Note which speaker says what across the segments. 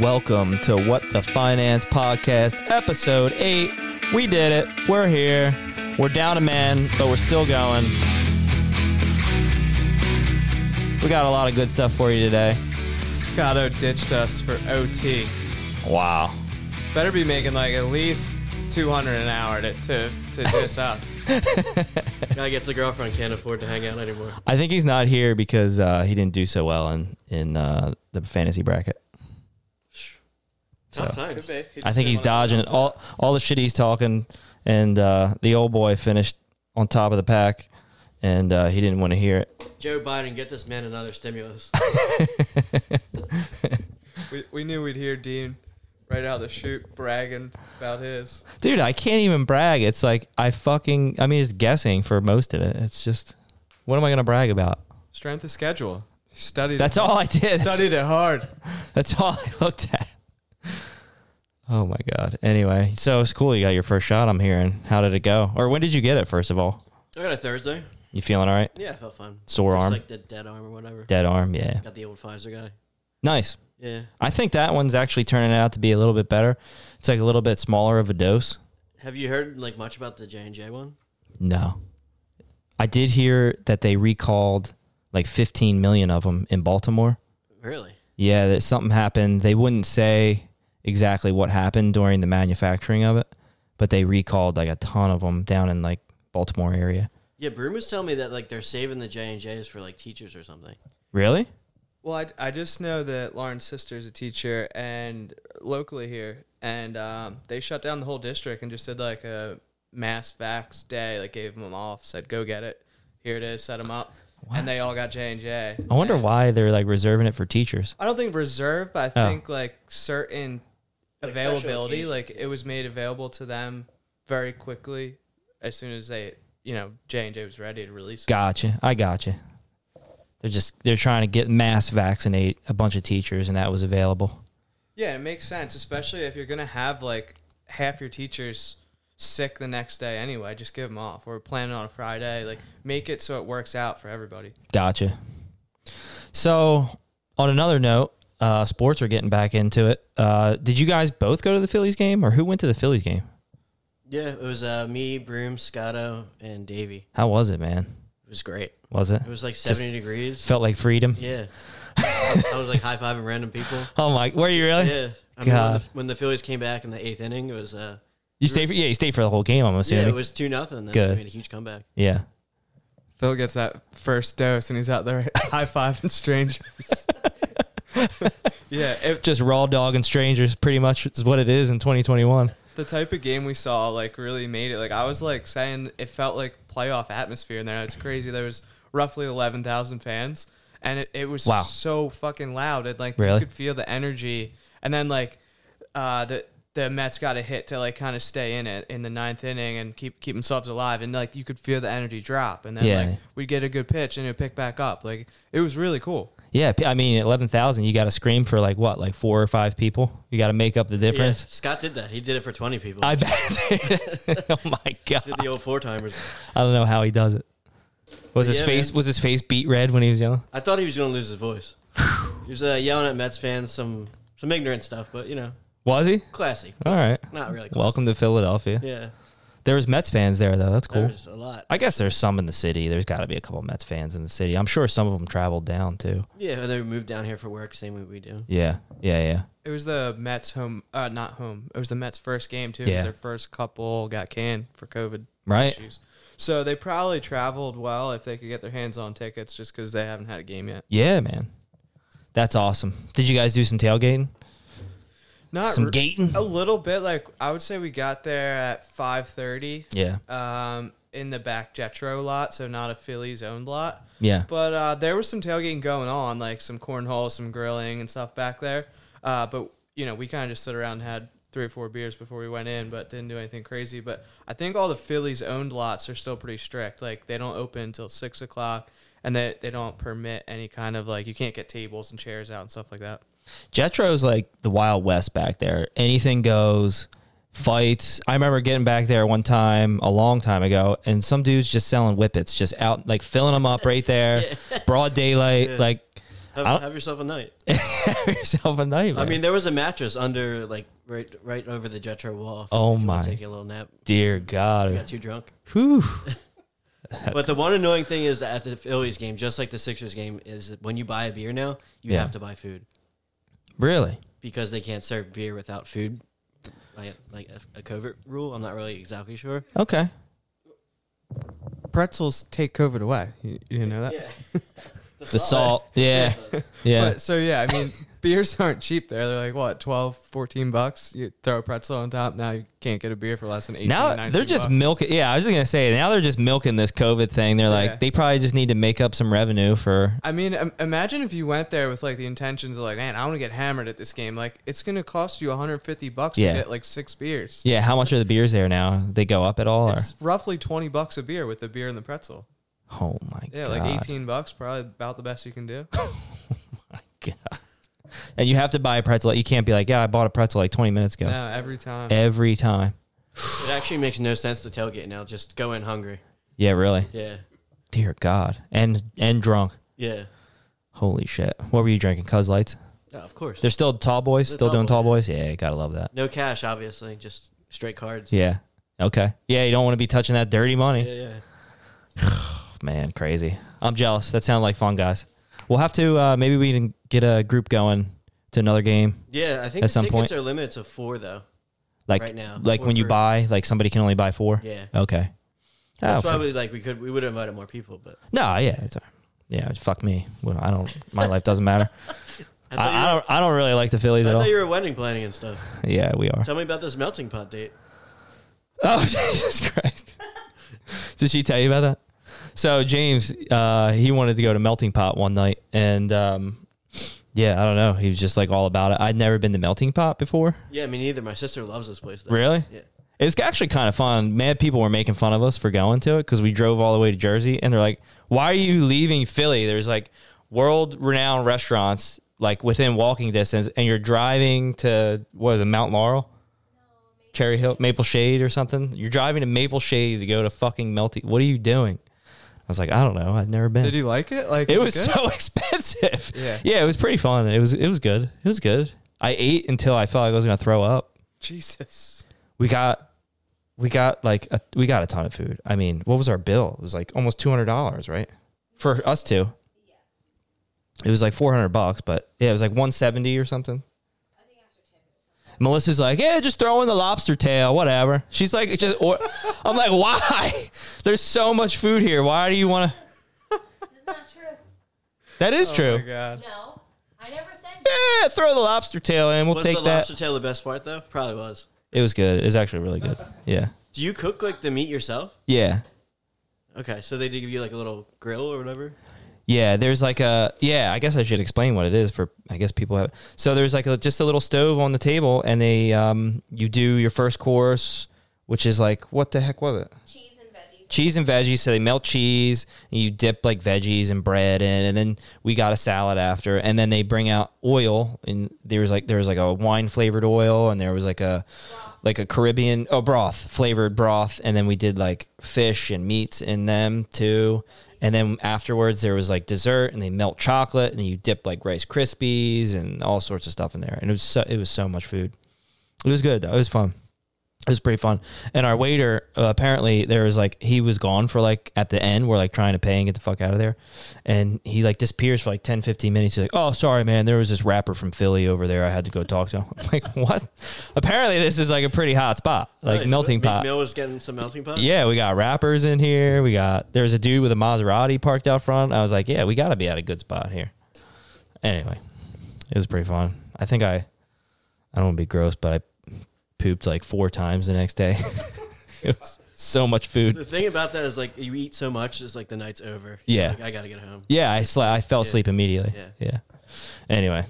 Speaker 1: Welcome to What the Finance Podcast, episode 8. We did it. We're here. We're down a man, but we're still going. We got a lot of good stuff for you today.
Speaker 2: Scotto ditched us for OT.
Speaker 1: Wow.
Speaker 2: Better be making like at least 200 an hour to, to, to diss us.
Speaker 3: Guy gets a girlfriend, can't afford to hang out anymore.
Speaker 1: I think he's not here because uh, he didn't do so well in, in uh, the fantasy bracket.
Speaker 3: Tough
Speaker 1: So-
Speaker 3: times.
Speaker 2: He
Speaker 1: I think he's dodging it. All all the shit he's talking, and uh, the old boy finished on top of the pack, and uh, he didn't want to hear it.
Speaker 3: Joe Biden, get this man another stimulus.
Speaker 2: We, we knew we'd hear Dean right out of the chute bragging about his.
Speaker 1: Dude, I can't even brag. It's like I fucking. I mean, it's guessing for most of it. It's just, what am I gonna brag about?
Speaker 2: Strength of schedule. Studied
Speaker 1: That's
Speaker 2: it.
Speaker 1: all I did.
Speaker 2: Studied it hard.
Speaker 1: That's all I looked at. Oh my god. Anyway, so it's cool. You got your first shot. I'm hearing. How did it go? Or when did you get it? First of all,
Speaker 3: I got a Thursday.
Speaker 1: you feeling all right?
Speaker 3: Yeah, I felt fine.
Speaker 1: Sore
Speaker 3: Just
Speaker 1: arm,
Speaker 3: like the dead arm or whatever.
Speaker 1: dead arm. Yeah,
Speaker 3: Got the old Pfizer guy.
Speaker 1: nice.
Speaker 3: Yeah.
Speaker 1: I think that one's actually turning out to be a little bit better. It's like a little bit smaller of a dose.
Speaker 3: Have you heard like much about the J and J one?
Speaker 1: No. I did hear that they recalled like 15 million of them in Baltimore.
Speaker 3: Really?
Speaker 1: Yeah, that something happened. They wouldn't say exactly what happened during the manufacturing of it, but they recalled like a ton of them down in like Baltimore area.
Speaker 3: Yeah, Broom was telling me that like they're saving the J and J's for like teachers or something.
Speaker 1: Really?
Speaker 2: Well, I, I just know that Lauren's sister is a teacher and locally here, and um, they shut down the whole district and just did like a mass vax day. Like gave them off, said go get it. Here it is, set them up, and they all got J and J.
Speaker 1: I wonder why they're like reserving it for teachers.
Speaker 2: I don't think reserved, but I
Speaker 1: Oh.
Speaker 2: think like certain
Speaker 3: Like
Speaker 2: availability, like it was made available to them very quickly as soon as they, you know, J and J was ready to release. it.
Speaker 1: Gotcha. I gotcha. They're just they're trying to get mass vaccinate a bunch of teachers and that was available.
Speaker 2: Yeah, it makes sense, especially if you're gonna have like half your teachers sick the next day anyway. Just give them off. We're planning on a Friday. Like make it so it works out for everybody.
Speaker 1: Gotcha. So, on another note, uh, sports are getting back into it. Uh, did you guys both go to the Phillies game, or who went to the Phillies game?
Speaker 3: Yeah, it was uh, me, Broom, Scotto, and Davey.
Speaker 1: How was it, man?
Speaker 3: It was great.
Speaker 1: Was it?
Speaker 3: It was like seventy degrees.
Speaker 1: Felt like freedom.
Speaker 3: Yeah. I was like high fiving random people.
Speaker 1: Oh my! Were you really?
Speaker 3: Yeah. I mean, when
Speaker 1: God.
Speaker 3: the, when the Phillies came back in the eighth inning, it was uh,
Speaker 1: You stayed for yeah. You stayed for the whole game. I'm
Speaker 3: yeah, it was two nothing. Then
Speaker 1: Good.
Speaker 3: made a huge comeback.
Speaker 1: yeah.
Speaker 2: Phil gets that first dose and he's out there high fiving strangers. yeah, if
Speaker 1: Just raw dog and strangers, pretty much is what it is in 2021.
Speaker 2: the type of game we saw like really made it. Like I was like saying, it felt like playoff atmosphere in there. It's crazy. There was roughly eleven thousand fans, and it, it was
Speaker 1: Wow.
Speaker 2: so fucking loud. It like
Speaker 1: Really?
Speaker 2: you could feel the energy. And then like uh, the the Mets got a hit to like kind of stay in it in the ninth inning and keep keep themselves alive. And like you could feel the energy drop. And then
Speaker 1: Yeah.
Speaker 2: like we'd get a good pitch and it would pick back up. Like it was really cool.
Speaker 1: Yeah, I mean, 11,000. You got to scream for like what, like four or five people. You got to make up the
Speaker 3: Yeah,
Speaker 1: difference.
Speaker 3: Scott did that. He did it for twenty people.
Speaker 1: I bet. oh my god!
Speaker 3: did the old four timers.
Speaker 1: I don't know how he does it. Was his
Speaker 3: Yeah,
Speaker 1: face
Speaker 3: man.
Speaker 1: was his face beat red when he was yelling?
Speaker 3: I thought he was going to lose his voice. he was uh, yelling at Mets fans, some some ignorant stuff, but you know,
Speaker 1: Was he?
Speaker 3: classy.
Speaker 1: All right.
Speaker 3: Not really. Classy.
Speaker 1: Welcome to Philadelphia.
Speaker 3: Yeah,
Speaker 1: There was Mets fans there though. That's cool.
Speaker 3: there's a lot.
Speaker 1: I guess there's some in the city. There's got to be a couple Mets fans in the city. I'm sure some of them traveled down too.
Speaker 3: Yeah, and they moved down here for work, same way we do.
Speaker 1: Yeah, yeah, yeah.
Speaker 2: It was the Mets home, uh, not home. It was the Mets first game too. It
Speaker 1: Yeah.
Speaker 2: was their first couple got canned for COVID
Speaker 1: Right.
Speaker 2: issues. So they probably traveled well if they could get their hands on tickets, just because they haven't had a game yet.
Speaker 1: Yeah, man. That's awesome. Did you guys do some tailgating?
Speaker 2: Not
Speaker 1: Some gating?
Speaker 2: A little bit. Like I would say we got there at five thirty.
Speaker 1: Yeah.
Speaker 2: Um, in the back Jetro lot, so not a Phillies owned lot.
Speaker 1: Yeah.
Speaker 2: But uh, there was some tailgating going on, like some cornhole, some grilling and stuff back there. Uh, but you know, we kind of just stood around and had three or four beers before we went in, but didn't do anything crazy. But I think all the Phillies owned lots are still pretty strict. Like they don't open until six o'clock, and they they don't permit any kind of like you can't get tables and chairs out and stuff like that.
Speaker 1: Jetro's like the Wild West back there. Anything goes. Fights. I remember getting back there one time a long time ago, and some dudes just selling whippets, just out like filling them up right there, broad daylight. Like,
Speaker 3: Have, have yourself a night.
Speaker 1: Have yourself a night.
Speaker 3: I mean, there was a mattress under, like, right right over the Jetro wall.
Speaker 1: Oh my.
Speaker 3: Take a little nap.
Speaker 1: dear
Speaker 3: If you
Speaker 1: God.
Speaker 3: got too drunk.
Speaker 1: Whew.
Speaker 3: But the one annoying thing is that at the Phillies game, just like the Sixers game, is when you buy a beer now, you
Speaker 1: Yeah.
Speaker 3: have to buy food
Speaker 1: Really?
Speaker 3: because they can't serve beer without food. Like, like a, a COVID rule. I'm not really exactly sure.
Speaker 1: Okay.
Speaker 2: Pretzels take COVID away. You, you know that?
Speaker 3: Yeah.
Speaker 1: The salt. Yeah. Yeah.
Speaker 2: But, so yeah, I mean, beers aren't cheap there. They're like what 12, 14 bucks. You throw a pretzel on top. Now you can't get a beer for less than 18,
Speaker 1: now they're just
Speaker 2: bucks.
Speaker 1: milking. Yeah, I was just gonna say. Now they're just milking this COVID thing. They're
Speaker 2: Yeah.
Speaker 1: like, they probably just need to make up some revenue for.
Speaker 2: I mean, imagine if you went there with like the intentions of like, man, I want to get hammered at this game. Like, it's gonna cost you 150 bucks
Speaker 1: Yeah.
Speaker 2: to get like six beers.
Speaker 1: Yeah, how much are the beers there now? They go up at all? Or?
Speaker 2: Roughly 20 bucks a beer with the beer and the pretzel.
Speaker 1: Oh my
Speaker 2: Yeah,
Speaker 1: god.
Speaker 2: Yeah, like 18 bucks, probably about the best you can do.
Speaker 1: Oh my god. And you have to buy a pretzel. You can't be like, yeah, I bought a pretzel like 20 minutes ago.
Speaker 2: No, every time.
Speaker 1: Every time.
Speaker 3: It actually makes no sense to tailgate now. Just go in hungry.
Speaker 1: Yeah, really.
Speaker 3: Yeah.
Speaker 1: Dear God. And and drunk.
Speaker 3: Yeah.
Speaker 1: Holy shit. What were you drinking? Coors Lights?
Speaker 3: Yeah, of course.
Speaker 1: They're still tall boys.
Speaker 3: They're
Speaker 1: Still
Speaker 3: tall
Speaker 1: doing
Speaker 3: boys,
Speaker 1: tall
Speaker 3: yeah.
Speaker 1: boys. Yeah, you gotta love that.
Speaker 3: no cash, obviously. Just straight cards.
Speaker 1: Yeah. Okay. Yeah, you don't want to be touching that dirty money.
Speaker 3: Yeah. yeah.
Speaker 1: Man, crazy. I'm jealous. That sounded like fun, guys. We'll have to uh, maybe we can get a group going to another game.
Speaker 3: Yeah, I think
Speaker 1: At
Speaker 3: the
Speaker 1: some
Speaker 3: tickets
Speaker 1: point.
Speaker 3: are limited to four though.
Speaker 1: Like
Speaker 3: Right now.
Speaker 1: like when you
Speaker 3: per-
Speaker 1: buy, like somebody can only buy four.
Speaker 3: Yeah.
Speaker 1: Okay.
Speaker 3: That's
Speaker 1: Oh,
Speaker 3: why we like we could we would have invited more people, but
Speaker 1: No, yeah, it's all right. yeah. Fuck me. Well, I don't. My life doesn't matter.
Speaker 3: I,
Speaker 1: I, I don't. I don't really like the Phillies
Speaker 3: I
Speaker 1: at all.
Speaker 3: thought you were wedding planning and stuff.
Speaker 1: Yeah, we are.
Speaker 3: Tell me about this melting pot date.
Speaker 1: Oh Jesus Christ! Did she tell you about that? So James, uh, he wanted to go to Melting Pot one night, and um, yeah, I don't know. He was just like all about it. I'd never been to Melting Pot before.
Speaker 3: Yeah, me neither. My sister loves this place. Though.
Speaker 1: Really?
Speaker 3: Yeah.
Speaker 1: It's actually kind of fun. Mad people were making fun of us for going to it because we drove all the way to Jersey, and they're like, "Why are you leaving Philly? There's like world-renowned restaurants like within walking distance, and you're driving to what is it, Mount Laurel, Cherry Hill, Maple Shade, or something? You're driving to Maple Shade to go to fucking Melty. What are you doing?" I was like, "I don't know. I'd never been."
Speaker 2: Did you like it? Like
Speaker 1: it was
Speaker 2: good?
Speaker 1: so expensive.
Speaker 2: Yeah.
Speaker 1: yeah, it was pretty fun. It was it was good. It was good. I ate until I felt like I was gonna throw up
Speaker 2: Jesus.
Speaker 1: we got we got like a, we got a ton of food. I mean, what was our bill? It was like almost two hundred dollars, right? For us two. It was like four hundred bucks, but yeah, it was like one seventy or something. Melissa's like, yeah, just throw in the lobster tail, whatever. She's like, just. Or, I'm like, why? There's so much food here. Why do you want to?
Speaker 4: That's not true.
Speaker 1: That is
Speaker 2: Oh
Speaker 1: true.
Speaker 2: my god.
Speaker 4: No, I never said.
Speaker 1: yeah, throw the lobster tail in. We'll
Speaker 3: was
Speaker 1: take
Speaker 3: the
Speaker 1: that.
Speaker 3: lobster tail the best part though? Probably was.
Speaker 1: It was good. It was actually really good. Yeah.
Speaker 3: Do you cook like the meat yourself?
Speaker 1: Yeah.
Speaker 3: Okay, so they did give you like a little grill or whatever.
Speaker 1: Yeah, there's like a yeah. I guess I should explain what it is for. I guess people have. So there's like a, just a little stove on the table, and they um you do your first course, which is like what the heck was it?
Speaker 4: Cheese and veggies.
Speaker 1: Cheese and veggies. So they melt cheese, and you dip like veggies and bread in, and then we got a salad after, and then they bring out oil, and there was like there was like a wine flavored oil, and there was like a like a Caribbean oh broth flavored broth, and then we did like fish and meats in them too. And then afterwards there was like dessert, and they melt chocolate, and you dip like Rice Krispies and all sorts of stuff in there, and it was so, it was so much food. It was good. though. It was fun. It was pretty fun. And our waiter, uh, apparently, there was like he was gone for like at the end. We're like trying to pay and get the fuck out of there, and he like disappears for like 10, 15 minutes. He's like, "Oh, sorry, man. There was this rapper from Philly over there. I had to go talk to him." I'm like, what? Apparently, this is like a pretty hot spot, like
Speaker 3: Nice.
Speaker 1: melting pot.
Speaker 3: Mill was getting some melting pot.
Speaker 1: Yeah, we got rappers in here. We got there's a dude with a Maserati parked out front. I was like, yeah, we got to be at a good spot here. Anyway, it was pretty fun. I think I, I don't want to be gross, but I pooped like four times the next day. it was so much food.
Speaker 3: The thing about that is like you eat so much, it's like the night's over.
Speaker 1: Yeah.
Speaker 3: Like, I gotta get home.
Speaker 1: Yeah, I sla- I fell
Speaker 3: Yeah.
Speaker 1: asleep immediately.
Speaker 3: Yeah.
Speaker 1: Yeah. Anyway,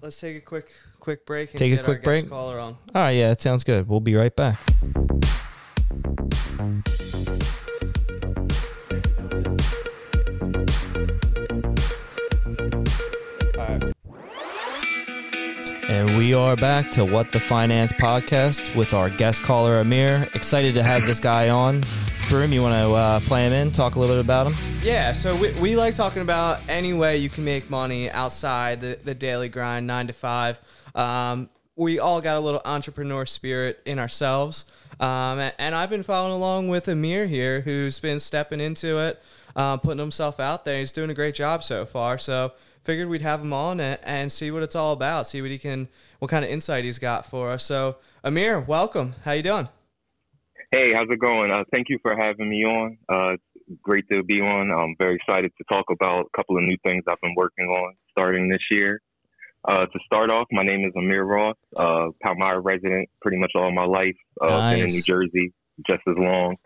Speaker 2: Let's take a quick quick break and
Speaker 1: Take a
Speaker 2: get
Speaker 1: quick
Speaker 2: our
Speaker 1: break?
Speaker 2: guest caller on.
Speaker 1: all right, yeah, that sounds good. We'll be right back. And we are back to What the Finance podcast with our guest caller Amir. Excited to have this guy on. Broom, you want to uh, play him in, talk a little bit about him?
Speaker 2: Yeah, so we, we like talking about any way you can make money outside the, the daily grind, nine to five. Um, we all got a little entrepreneur spirit in ourselves. Um, and, I've been following along with Amir here, who's been stepping into it, uh, putting himself out there. He's doing a great job so far. So figured we'd have him on and, and see what it's all about, see what he can, what kind of insight he's got for us. So Amir, welcome. How you doing?
Speaker 5: Hey, how's it going? Uh, thank you for having me on. Uh, great to be on. I'm very excited to talk about a couple of new things I've been working on starting this year. Uh, to start off, my name is Amir Ross, uh, Palmyra resident pretty much all my life. Uh,
Speaker 1: nice.
Speaker 5: Been in New Jersey just as long.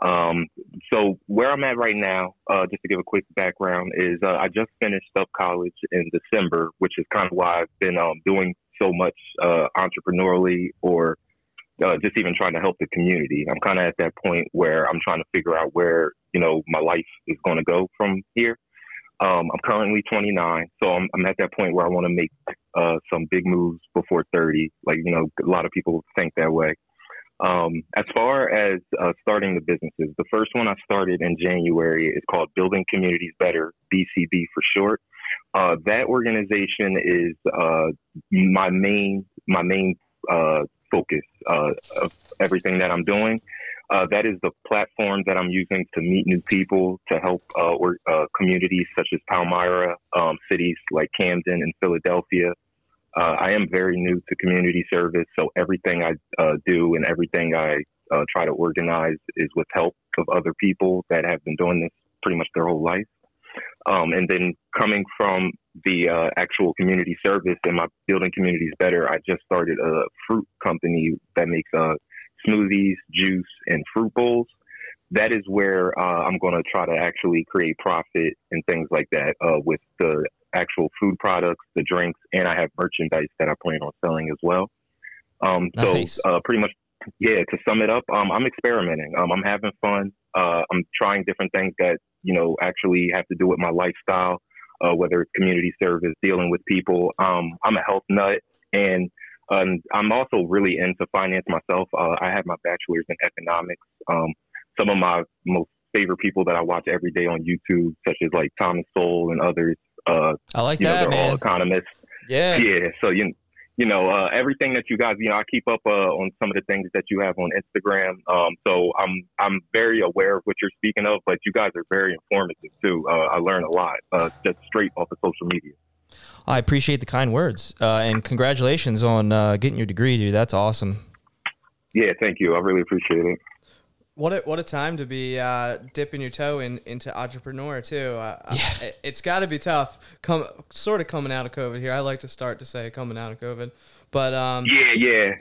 Speaker 5: Um, so where I'm at right now, uh, just to give a quick background, is uh, I just finished up college in December, which is kind of why I've been um, doing so much uh, entrepreneurially or uh, just even trying to help the community. I'm kind of at that point where I'm trying to figure out where you know my life is going to go from here. Um, I'm currently 29, so I'm, I'm, at that point where I want to make uh, some big moves before 30. Like you know, a lot of people think that way. Um, as far as uh, starting the businesses, the first one I started in January is called Building Communities Better, BCB for short. Uh, that organization is uh, my main my main uh, focus uh, of everything that I'm doing. Uh, that is the platform that I'm using to meet new people, to help uh, or, uh, communities such as Palmyra, um, cities like Camden and Philadelphia. Uh, I am very new to community service, so everything I uh, do and everything I try to organize is with help of other people that have been doing this pretty much their whole life. Um, and then coming from the uh, actual community service and my building communities better, I just started a fruit company that makes uh, smoothies, juice, and fruit bowls. That is where uh, I'm going to try to actually create profit and things like that uh, with the actual food products, the drinks, and I have merchandise that I plan on selling as well. Um,
Speaker 1: nice.
Speaker 5: So uh, pretty much, yeah. To sum it up, um, I'm experimenting. Um, I'm having fun. Uh, I'm trying different things that you know actually have to do with my lifestyle, uh, whether it's community service, dealing with people. Um, I'm a health nut, and um, I'm also really into finance myself. Uh, I have my bachelor's in economics. Um, some of my most favorite people that I watch every day on YouTube, such as like Thomas Sowell and others. Uh,
Speaker 1: I like
Speaker 5: know,
Speaker 1: that,
Speaker 5: they're
Speaker 1: man.
Speaker 5: all economists.
Speaker 1: Yeah.
Speaker 5: Yeah. So you you know, uh, everything that you guys, you know, I keep up uh, on some of the things that you have on Instagram. Um, so I'm I'm very aware of what you're speaking of, but you guys are very informative too. Uh, I learn a lot uh, just straight off of social media.
Speaker 1: I appreciate the kind words uh, and congratulations on uh, getting your degree, dude. That's awesome.
Speaker 5: Yeah, thank you. I really appreciate it.
Speaker 2: What a, what a time to be uh, dipping your toe in, into entrepreneur too. Uh,
Speaker 1: Yeah.
Speaker 2: it, it's got to be tough. Come sort of coming out of COVID here. I like to start to say coming out of COVID, but um,
Speaker 5: Yeah, yeah.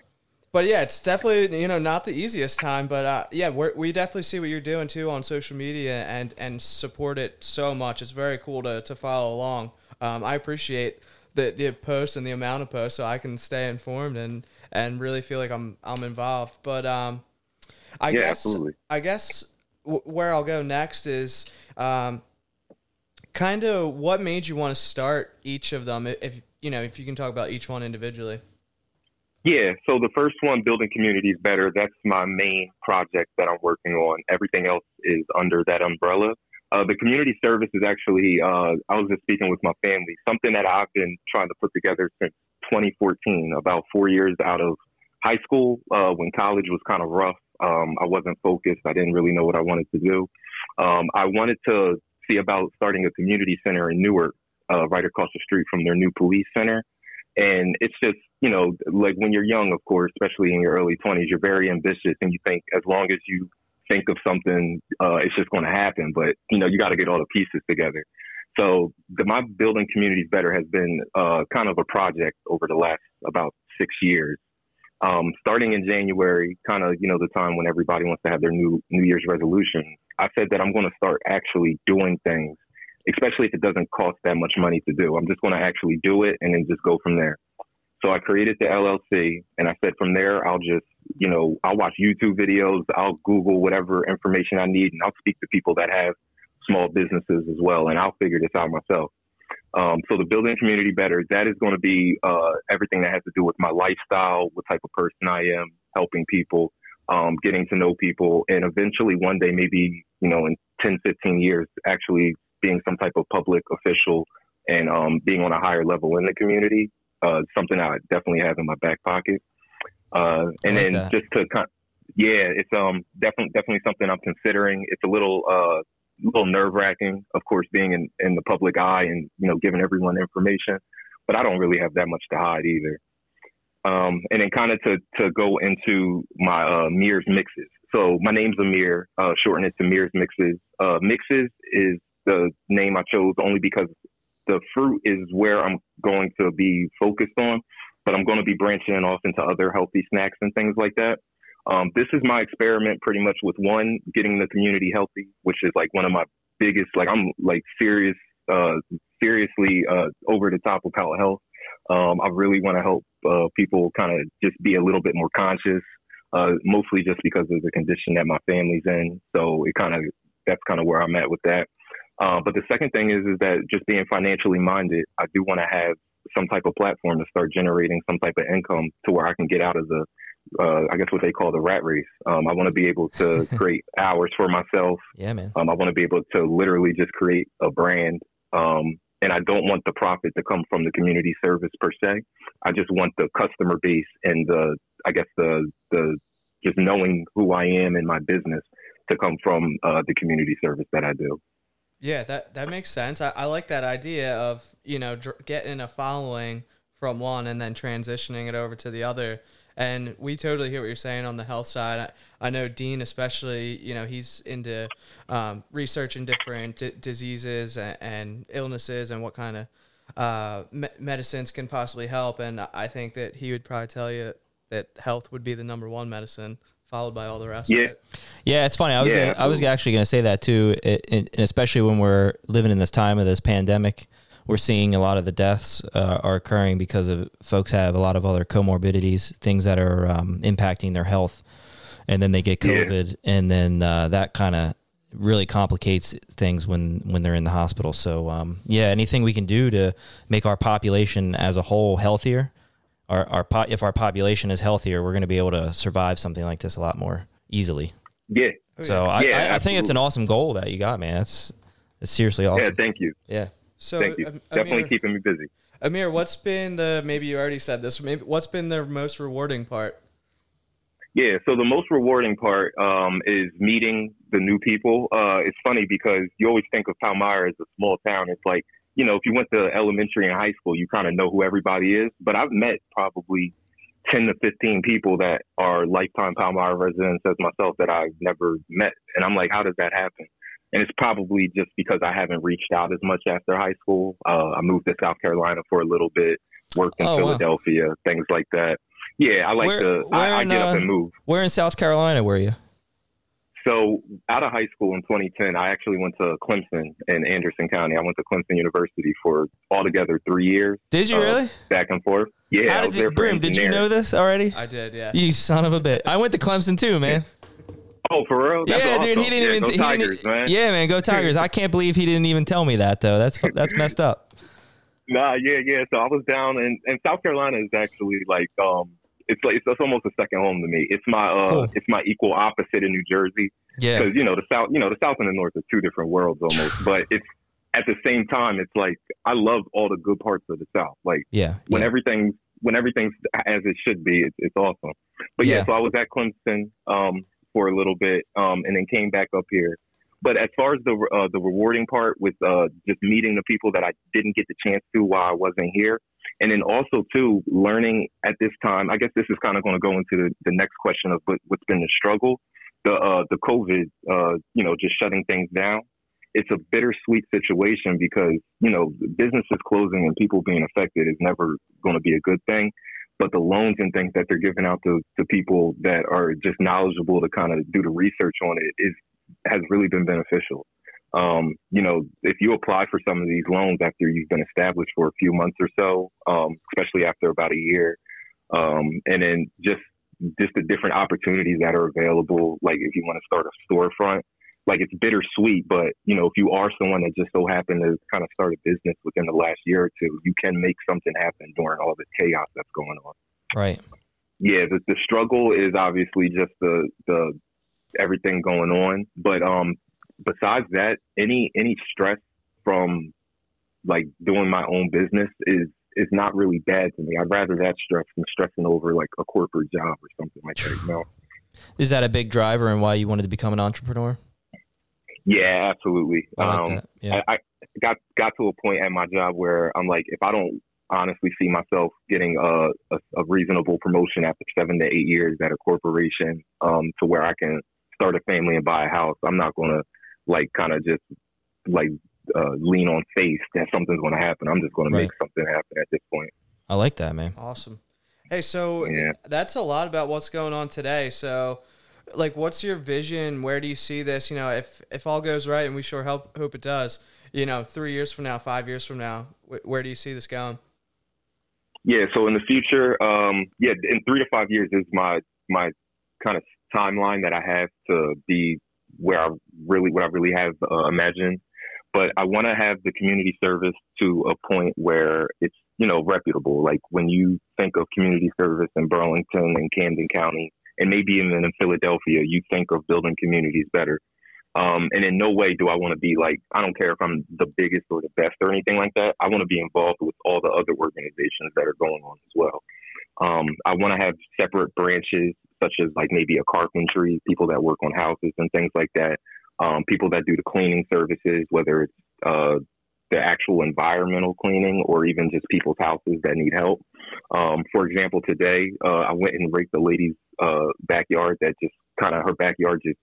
Speaker 2: but yeah, it's definitely you know not the easiest time. But uh, yeah, we're, we definitely see what you're doing too on social media and and support it so much. It's very cool to to follow along. Um, I appreciate the the posts and the amount of posts, so I can stay informed and and really feel like I'm I'm involved. But um, I
Speaker 5: Yeah,
Speaker 2: guess
Speaker 5: absolutely.
Speaker 2: I guess w- where I'll go next is um, kind of what made you want to start each of them. If you know, if you can talk about each one individually.
Speaker 5: Yeah, so the first one, building communities better, that's my main project that I'm working on. Everything else is under that umbrella. Uh, the community service is actually, uh, I was just speaking with my family, something that I've been trying to put together since 2014, about four years out of high school, uh, when college was kind of rough. Um, I wasn't focused. I didn't really know what I wanted to do. Um, I wanted to see about starting a community center in Newark, uh, right across the street from their new police center. And it's just, you know, like when you're young, of course, especially in your early 20s, you're very ambitious and you think as long as you think of something, uh, it's just going to happen. But, you know, you got to get all the pieces together. So the, my building communities better has been uh, kind of a project over the last about six years. Um, starting in January, kind of, you know, the time when everybody wants to have their new New Year's resolution, I said that I'm going to start actually doing things especially if it doesn't cost that much money to do. I'm just going to actually do it and then just go from there. So I created the LLC and I said from there, I'll just, you know, I'll watch YouTube videos, I'll Google whatever information I need, and I'll speak to people that have small businesses as well, and I'll figure this out myself. Um, so the building community better, that is going to be uh, everything that has to do with my lifestyle, what type of person I am, helping people, um, getting to know people, and eventually one day, maybe you know, in 10, 15 years, actually being some type of public official and um, being on a higher level in the community. Uh, something I definitely have in my back pocket. Uh, and
Speaker 1: like
Speaker 5: then
Speaker 1: that.
Speaker 5: just to kind, yeah, it's um definitely definitely something I'm considering. It's a little uh little nerve wracking, of course, being in, in the public eye and you know giving everyone information. But I don't really have that much to hide either. Um, and then kind of to to go into my uh, Mears mixes. So my name's Amir, uh, shorten it to Mears mixes. Uh, mixes is the name I chose only because the fruit is where I'm going to be focused on, but I'm going to be branching off into other healthy snacks and things like that. Um, this is my experiment pretty much with one, getting the community healthy, which is like one of my biggest, like I'm like serious, uh, seriously, uh, over the top about health. Um, I really want to help, uh, people kind of just be a little bit more conscious, uh, mostly just because of the condition that my family's in. So it kind of, that's kind of where I'm at with that. Uh, but the second thing is, is that just being financially minded, I do want to have some type of platform to start generating some type of income to where I can get out of the, uh, I guess what they call the rat race. Um, I want to be able to create hours for myself.
Speaker 1: Yeah, man.
Speaker 5: Um, I want to be able to literally just create a brand. Um, and I don't want the profit to come from the community service per se. I just want the customer base and the, I guess the, the, just knowing who I am in my business to come from uh, the community service that I do.
Speaker 2: Yeah, that that makes sense. I, I like that idea of you know dr- getting a following from one and then transitioning it over to the other. And we totally hear what you're saying on the health side. I, I know Dean, especially, you know, he's into um, researching different d- diseases and, and illnesses and what kind of uh, me- medicines can possibly help. And I think that he would probably tell you that health would be the number one medicine, followed by all the rest
Speaker 5: Yeah.
Speaker 2: of it.
Speaker 1: Yeah, it's funny. I was
Speaker 5: Yeah,
Speaker 1: gonna, I was actually going to say that too, it, it, and especially when we're living in this time of this pandemic, we're seeing a lot of the deaths uh, are occurring because of folks have a lot of other comorbidities, things that are um, impacting their health, and then they get
Speaker 5: Yeah.
Speaker 1: COVID, and then uh, that kind of really complicates things when when they're in the hospital. So um, yeah, anything we can do to make our population as a whole healthier, our our po- if our population is healthier, we're going to be able to survive something like this a lot more easily.
Speaker 5: Yeah.
Speaker 1: So I,
Speaker 5: Yeah,
Speaker 1: I, I think it's an awesome goal that you got, man. It's it's seriously
Speaker 5: Yeah.
Speaker 1: awesome.
Speaker 5: Thank you.
Speaker 1: Yeah.
Speaker 2: So,
Speaker 5: Thank you. Definitely keeping me busy.
Speaker 2: Amir, what's been the maybe you already said this, maybe what's been the most rewarding part?
Speaker 5: Yeah, so the most rewarding part um, is meeting the new people. Uh, it's funny because you always think of Palmyra as a small town. It's like, you know, if you went to elementary and high school, you kind of know who everybody is. But I've met probably 10 to 15 people that are lifetime Palmyra residents as myself that I've never met. And I'm like, how does that happen? And it's probably just because I haven't reached out as much after high school. Uh, I moved to South Carolina for a little bit, worked in
Speaker 1: Oh, wow.
Speaker 5: Philadelphia, things like that. Yeah, I like
Speaker 1: Where-
Speaker 5: to, I,
Speaker 1: where
Speaker 5: I
Speaker 1: in,
Speaker 5: get up
Speaker 1: uh,
Speaker 5: and move.
Speaker 1: Where in South Carolina were you?
Speaker 5: So out of high school in 2010, I actually went to Clemson in Anderson County. I went to Clemson University for altogether three years,
Speaker 1: Did you
Speaker 5: Uh,
Speaker 1: really?
Speaker 5: back and forth. Yeah,
Speaker 1: How
Speaker 5: I
Speaker 1: did
Speaker 5: was
Speaker 1: you,
Speaker 5: there for
Speaker 1: Brim? Did you know this already?
Speaker 2: I did, yeah.
Speaker 1: You son of a bit. I went to Clemson too, man.
Speaker 5: Oh, for real? That's
Speaker 1: yeah, dude. He didn't
Speaker 5: yeah,
Speaker 1: even.
Speaker 5: Go
Speaker 1: he
Speaker 5: Tigers,
Speaker 1: didn't,
Speaker 5: man.
Speaker 1: Yeah, man. Go Tigers. I can't believe he didn't even tell me that though. That's that's messed up.
Speaker 5: Nah, yeah, yeah. So I was down in, and South Carolina is actually like, um, it's like it's, it's almost a second home to me. It's my, uh,
Speaker 1: Cool.
Speaker 5: it's my equal opposite in New Jersey.
Speaker 1: Yeah.
Speaker 5: because you know the south you know the south and the north are two different worlds almost but it's at the same time it's like i love all the good parts of the south like
Speaker 1: Yeah.
Speaker 5: when
Speaker 1: yeah.
Speaker 5: everything's when everything's as it should be it's, it's awesome but yeah.
Speaker 1: Yeah.
Speaker 5: so i was at clemson um for a little bit um and then came back up here but as far as the uh, the rewarding part with uh just meeting the people that i didn't get the chance to while i wasn't here and then also too learning at this time i guess this is kind of going to go into the, the next question of what, what's been the struggle the uh, the COVID, uh, you know, just shutting things down. It's a bittersweet situation because you know businesses closing and people being affected is never going to be a good thing. But the loans and things that they're giving out to, to people that are just knowledgeable to kind of do the research on it is has really been beneficial. Um, you know, if you apply for some of these loans after you've been established for a few months or so, um, especially after about a year, um, and then just just the different opportunities that are available. Like if you want to start a storefront, like it's bittersweet, but you know, if you are someone that just so happened to kind of start a business within the last year or two, you can make something happen during all the chaos that's going on.
Speaker 1: Right.
Speaker 5: yeah, the, the struggle is obviously just the the everything going on. But um, besides that, any any stress from like doing my own business is is not really bad to me. I'd rather that stress than stressing over like a corporate job or something like that. You know?
Speaker 1: Is that a big driver and why you wanted to become an entrepreneur?
Speaker 5: Yeah, absolutely.
Speaker 1: I like
Speaker 5: um,
Speaker 1: that. Yeah.
Speaker 5: I, I got got to a point at my job where I'm like, if I don't honestly see myself getting a, a, a reasonable promotion after seven to eight years at a corporation, um, to where I can start a family and buy a house, I'm not gonna like kind of just like uh, lean on faith that something's gonna happen. I'm just gonna make something happen at this point.
Speaker 1: I like that, man.
Speaker 2: Awesome. Hey, so
Speaker 5: Yeah.
Speaker 2: that's a lot about what's going on today. So, like, what's your vision? Where do you see this? You know, if if all goes right, and we sure hope hope it does. You know, three years from now, five years from now, wh- where do you see this going?
Speaker 5: Yeah, so in the future, um, yeah, in three to five years is my my kind of timeline that I have to be where I really what I really have uh, imagined. But I want to have the community service to a point where it's you know reputable. Like when you think of community service in Burlington and Camden County, and maybe even in Philadelphia, you think of building communities better. Um, and in no way do I want to be like, I don't care if I'm the biggest or the best or anything like that. I want to be involved with all the other organizations that are going on as well. Um, I want to have separate branches, such as like maybe a carpentry, people that work on houses and things like that, um, people that do the cleaning services, whether it's uh, the actual environmental cleaning or even just people's houses that need help. Um, for example, today uh, I went and raked the lady's uh, backyard that just kind of her backyard just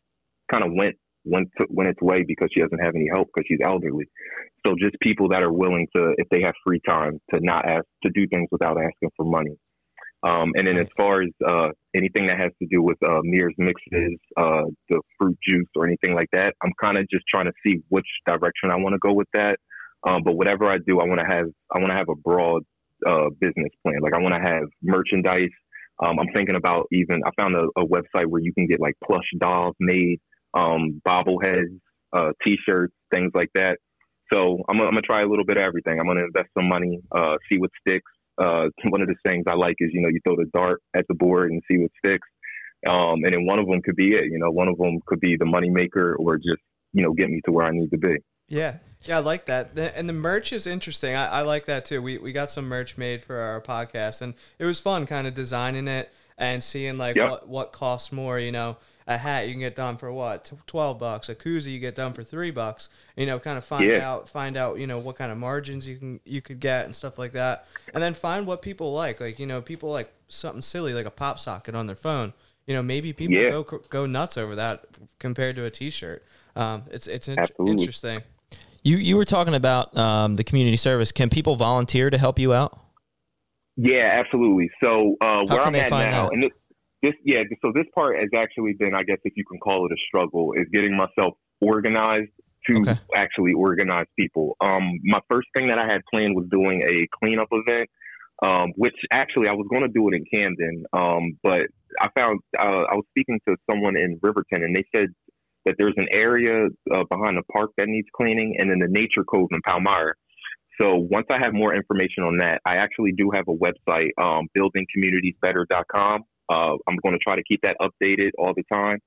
Speaker 5: kind of went went to, went its way because she doesn't have any help because she's elderly. So just people that are willing to, if they have free time, to not ask to do things without asking for money. Um, and then as far as uh, anything that has to do with uh, Mears mixes, uh, the fruit juice or anything like that, I'm kind of just trying to see which direction I want to go with that. Um, but whatever I do, I want to have I want to have a broad uh, business plan. Like I want to have merchandise. Um, I'm thinking about even I found a, a website where you can get like plush dolls made, um, bobbleheads, uh, t-shirts, things like that. So I'm, I'm gonna try a little bit of everything. I'm gonna invest some money, uh, see what sticks. Uh, one of the things I like is you know you throw the dart at the board and see what sticks. Um, and then one of them could be it. You know, one of them could be the money maker or just you know get me to where I need to be.
Speaker 2: Yeah, yeah, I like that. The- And the merch is interesting. I, I like that too. We we got some merch made for our podcast, and it was fun, kind of designing it and seeing like
Speaker 5: Yep.
Speaker 2: what what costs more. You know, a hat you can get done for what twelve bucks. A koozie you get done for three bucks. You know, kind of find
Speaker 5: Yeah.
Speaker 2: out find out you know what kind of margins you can you could get and stuff like that, and then find what people like. Like you know, people like something silly like a pop socket on their phone. You know, maybe people
Speaker 5: Yeah.
Speaker 2: go go nuts over that compared to a T-shirt. Um, it's it's in- interesting.
Speaker 1: You you were talking about um, the community service. Can people volunteer to help you out?
Speaker 5: Yeah, absolutely. So uh, where
Speaker 1: can
Speaker 5: I'm
Speaker 1: they
Speaker 5: at
Speaker 1: find
Speaker 5: now,
Speaker 1: that?
Speaker 5: and this, this, yeah, so this part has actually been, I guess, if you can call it a struggle, is getting myself organized to
Speaker 1: Okay.
Speaker 5: actually organize people. Um, my first thing that I had planned was doing a cleanup event, um, which actually I was going to do it in Camden, um, but I found uh, I was speaking to someone in Riverton, and they said that there's an area uh, behind the park that needs cleaning, and then the nature cove in Palmyra. So once I have more information on that, I actually do have a website, um, buildingcommunitiesbetter.com. Uh, I'm going to try to keep that updated all the time.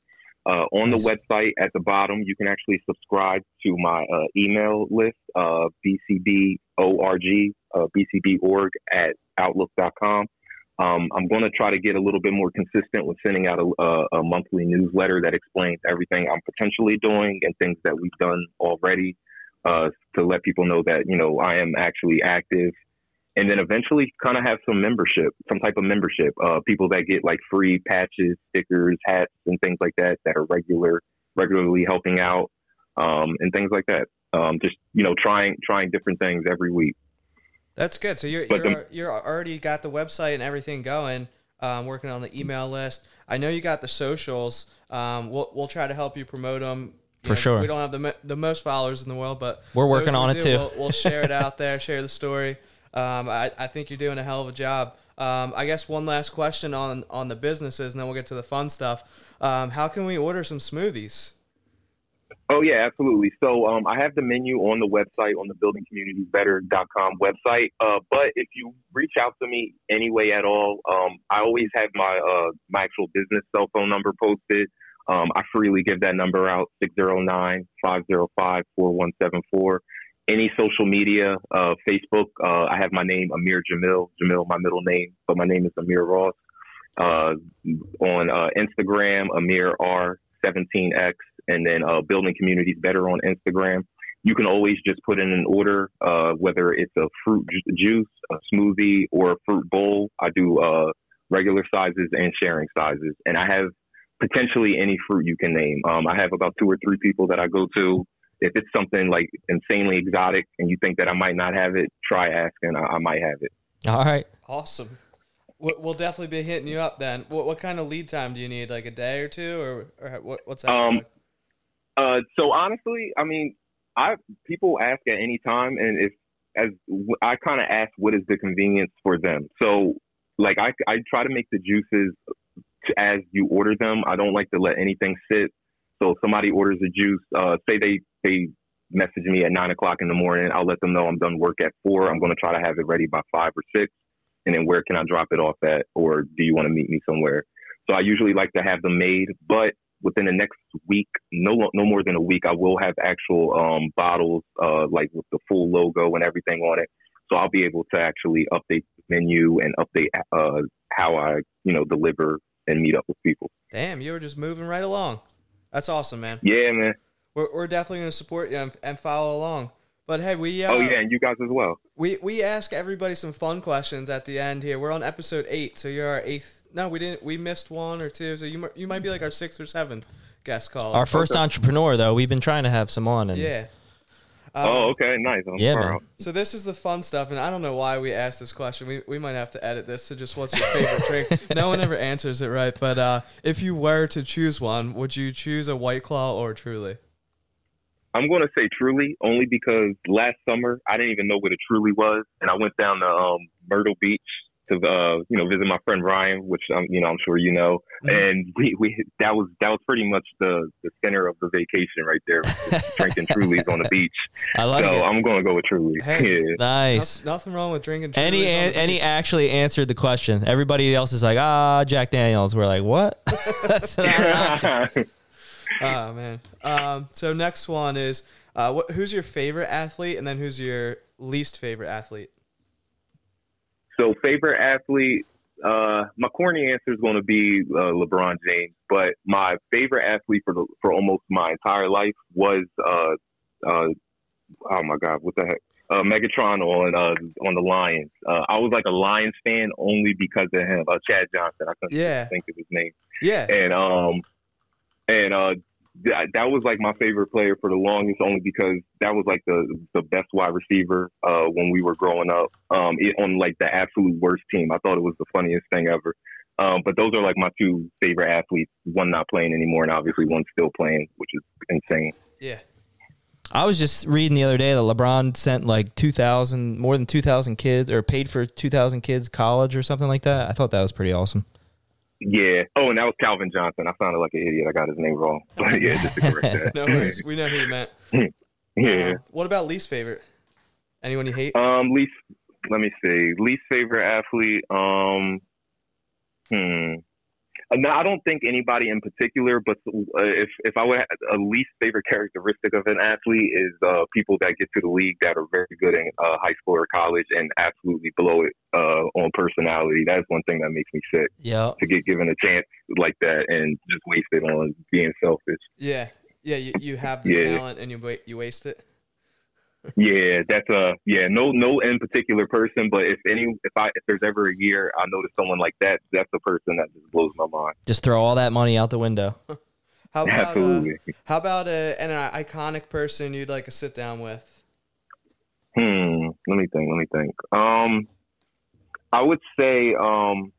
Speaker 5: Uh, on
Speaker 1: Nice.
Speaker 5: the website at the bottom, you can actually subscribe to my uh, email list, uh, bcborg, uh, bcborg at outlook.com. Um, I'm going to try to get a little bit more consistent with sending out a, a, a monthly newsletter that explains everything I'm potentially doing and things that we've done already uh, to let people know that you know I am actually active, and then eventually kind of have some membership, some type of membership. Uh, people that get like free patches, stickers, hats, and things like that that are regular, regularly helping out, um, and things like that. Um, just you know, trying trying different things every week.
Speaker 2: That's good. So you're you're,
Speaker 5: the-
Speaker 2: you're already got the website and everything going. Um, working on the email list. I know you got the socials. Um, we'll we'll try to help you promote them.
Speaker 1: For sure.
Speaker 2: We don't have the the most followers in the world, but
Speaker 1: We're working
Speaker 2: those we
Speaker 1: on it
Speaker 2: do,
Speaker 1: too.
Speaker 2: We'll, we'll share it out there. Share the story. Um, I, I think you're doing a hell of a job. Um, I guess one last question on on the businesses, and then we'll get to the fun stuff. Um, how can we order some smoothies?
Speaker 5: Oh yeah, absolutely. So um, I have the menu on the website on the buildingcommunitiesbetter.com website. Uh, but if you reach out to me anyway at all, um, I always have my uh, my actual business cell phone number posted. Um, I freely give that number out 609-505-4174. Any social media, uh, Facebook, uh, I have my name Amir Jamil. Jamil, my middle name, but my name is Amir Ross. Uh, on uh, Instagram, Amir R17X, and then uh, Building Communities Better on Instagram. You can always just put in an order, uh, whether it's a fruit ju- juice, a smoothie, or a fruit bowl. I do uh, regular sizes and sharing sizes, and I have potentially any fruit you can name. Um, I have about two or three people that I go to. If it's something like insanely exotic and you think that I might not have it, try asking. I, I might have it.
Speaker 1: All right.
Speaker 2: Awesome. We- We'll definitely be hitting you up then. What, what kind of lead time do you need? Like a day or two, or, or what, what's that?
Speaker 5: Um,
Speaker 2: like?
Speaker 5: Uh, so honestly, I mean, I people ask at any time, and if as I kind of ask, what is the convenience for them? So, like, I I try to make the juices as you order them. I don't like to let anything sit. So, if somebody orders a juice, uh, say they they message me at nine o'clock in the morning, I'll let them know I'm done work at four. I'm going to try to have it ready by five or six, and then where can I drop it off at, or do you want to meet me somewhere? So, I usually like to have them made, but within the next week, no no more than a week, I will have actual um, bottles, uh, like with the full logo and everything on it. So I'll be able to actually update the menu and update uh, how I, you know, deliver and meet up with people.
Speaker 2: Damn, you were just moving right along. That's awesome, man.
Speaker 5: Yeah, man.
Speaker 2: We're, we're definitely going to support you and, and follow along. But hey, we uh,
Speaker 5: oh yeah, and you guys as well.
Speaker 2: we we ask everybody some fun questions at the end here. We're on episode eight, so you're our eighth. No, we didn't. We missed one or two, so you you might be like our sixth or seventh guest call.
Speaker 1: Our first entrepreneur, though, we've been trying to have some on. And
Speaker 2: yeah.
Speaker 5: oh, okay, nice. I'm
Speaker 1: Yeah, man.
Speaker 2: So this is the fun stuff, and I don't know why we asked this question. We, we might have to edit this to just what's your favorite drink. No one ever answers it right, but uh, if you were to choose one, would you choose a White Claw or Truly?
Speaker 5: I'm going to say Truly only because last summer I didn't even know what a Truly was, and I went down to um, Myrtle Beach to uh, you know visit my friend Ryan, which um, you know I'm sure you know, and we, we that was that was pretty much the the center of the vacation right there, drinking Trulies on the beach.
Speaker 1: I like
Speaker 5: so
Speaker 1: it.
Speaker 5: I'm going to go with Truly.
Speaker 2: Hey.
Speaker 5: Yeah.
Speaker 1: Nice.
Speaker 2: Noth- nothing wrong with drinking.
Speaker 1: And he,
Speaker 2: Trulies on
Speaker 1: an,
Speaker 2: the
Speaker 1: and
Speaker 2: beach.
Speaker 1: actually answered the question. Everybody else is like, ah, Jack Daniels. We're like, what? That's not an option.
Speaker 2: Oh man. Um, so next one is uh, what, who's your favorite athlete, and then who's your least favorite athlete?
Speaker 5: So favorite athlete, uh, my corny answer is going to be uh, LeBron James, but my favorite athlete for the, for almost my entire life was uh, uh, oh my god, what the heck? Uh, Megatron on uh, on the Lions. Uh, I was like a Lions fan only because of him. Uh, Chad Johnson. I couldn't
Speaker 2: Yeah.
Speaker 5: think of his name.
Speaker 2: Yeah.
Speaker 5: And um, and uh, that, that was like my favorite player for the longest, only because that was like the the best wide receiver uh, when we were growing up. Um, it, on like the absolute worst team, I thought it was the funniest thing ever. Um, but those are like my two favorite athletes. One not playing anymore, and obviously one still playing, which is insane.
Speaker 2: Yeah.
Speaker 1: I was just reading the other day that LeBron sent like 2,000, more than 2,000 kids, or paid for 2,000 kids college or something like that. I thought that was pretty awesome.
Speaker 5: Yeah. Oh, and that was Calvin Johnson. I sounded like an idiot. I got his name wrong. But yeah, just to correct that.
Speaker 2: No worries. We know who you meant.
Speaker 5: Yeah.
Speaker 2: Uh, what about least favorite? Anyone you hate?
Speaker 5: Um, least. Let me see. Least favorite athlete. Um. Hmm. No, I don't think anybody in particular, but uh, if if I would have a least favorite characteristic of an athlete is uh, people that get to the league that are very good in uh, high school or college and absolutely blow it uh, on personality. That's one thing that makes me sick
Speaker 1: Yeah.
Speaker 5: to get given a chance like that and just waste it on being selfish.
Speaker 2: Yeah. Yeah. You, you have the
Speaker 5: Yeah.
Speaker 2: talent and you wa- you waste it.
Speaker 5: Yeah, that's a yeah. No, no in particular person, but if any, if I if there's ever a year I notice someone like that, that's the person that just blows my mind.
Speaker 1: Just throw all that money out the window.
Speaker 2: How about uh, how about a, an uh, iconic person you'd like to sit down with?
Speaker 5: Hmm. Let me think. Let me think. Um, I would say um,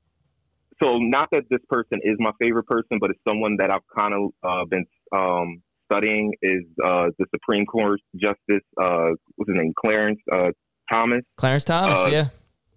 Speaker 5: so. Not that this person is my favorite person, but it's someone that I've kind of uh, been um studying is uh the Supreme Court Justice uh what's his name Clarence uh Thomas.
Speaker 1: Clarence Thomas,
Speaker 5: Uh,
Speaker 1: yeah.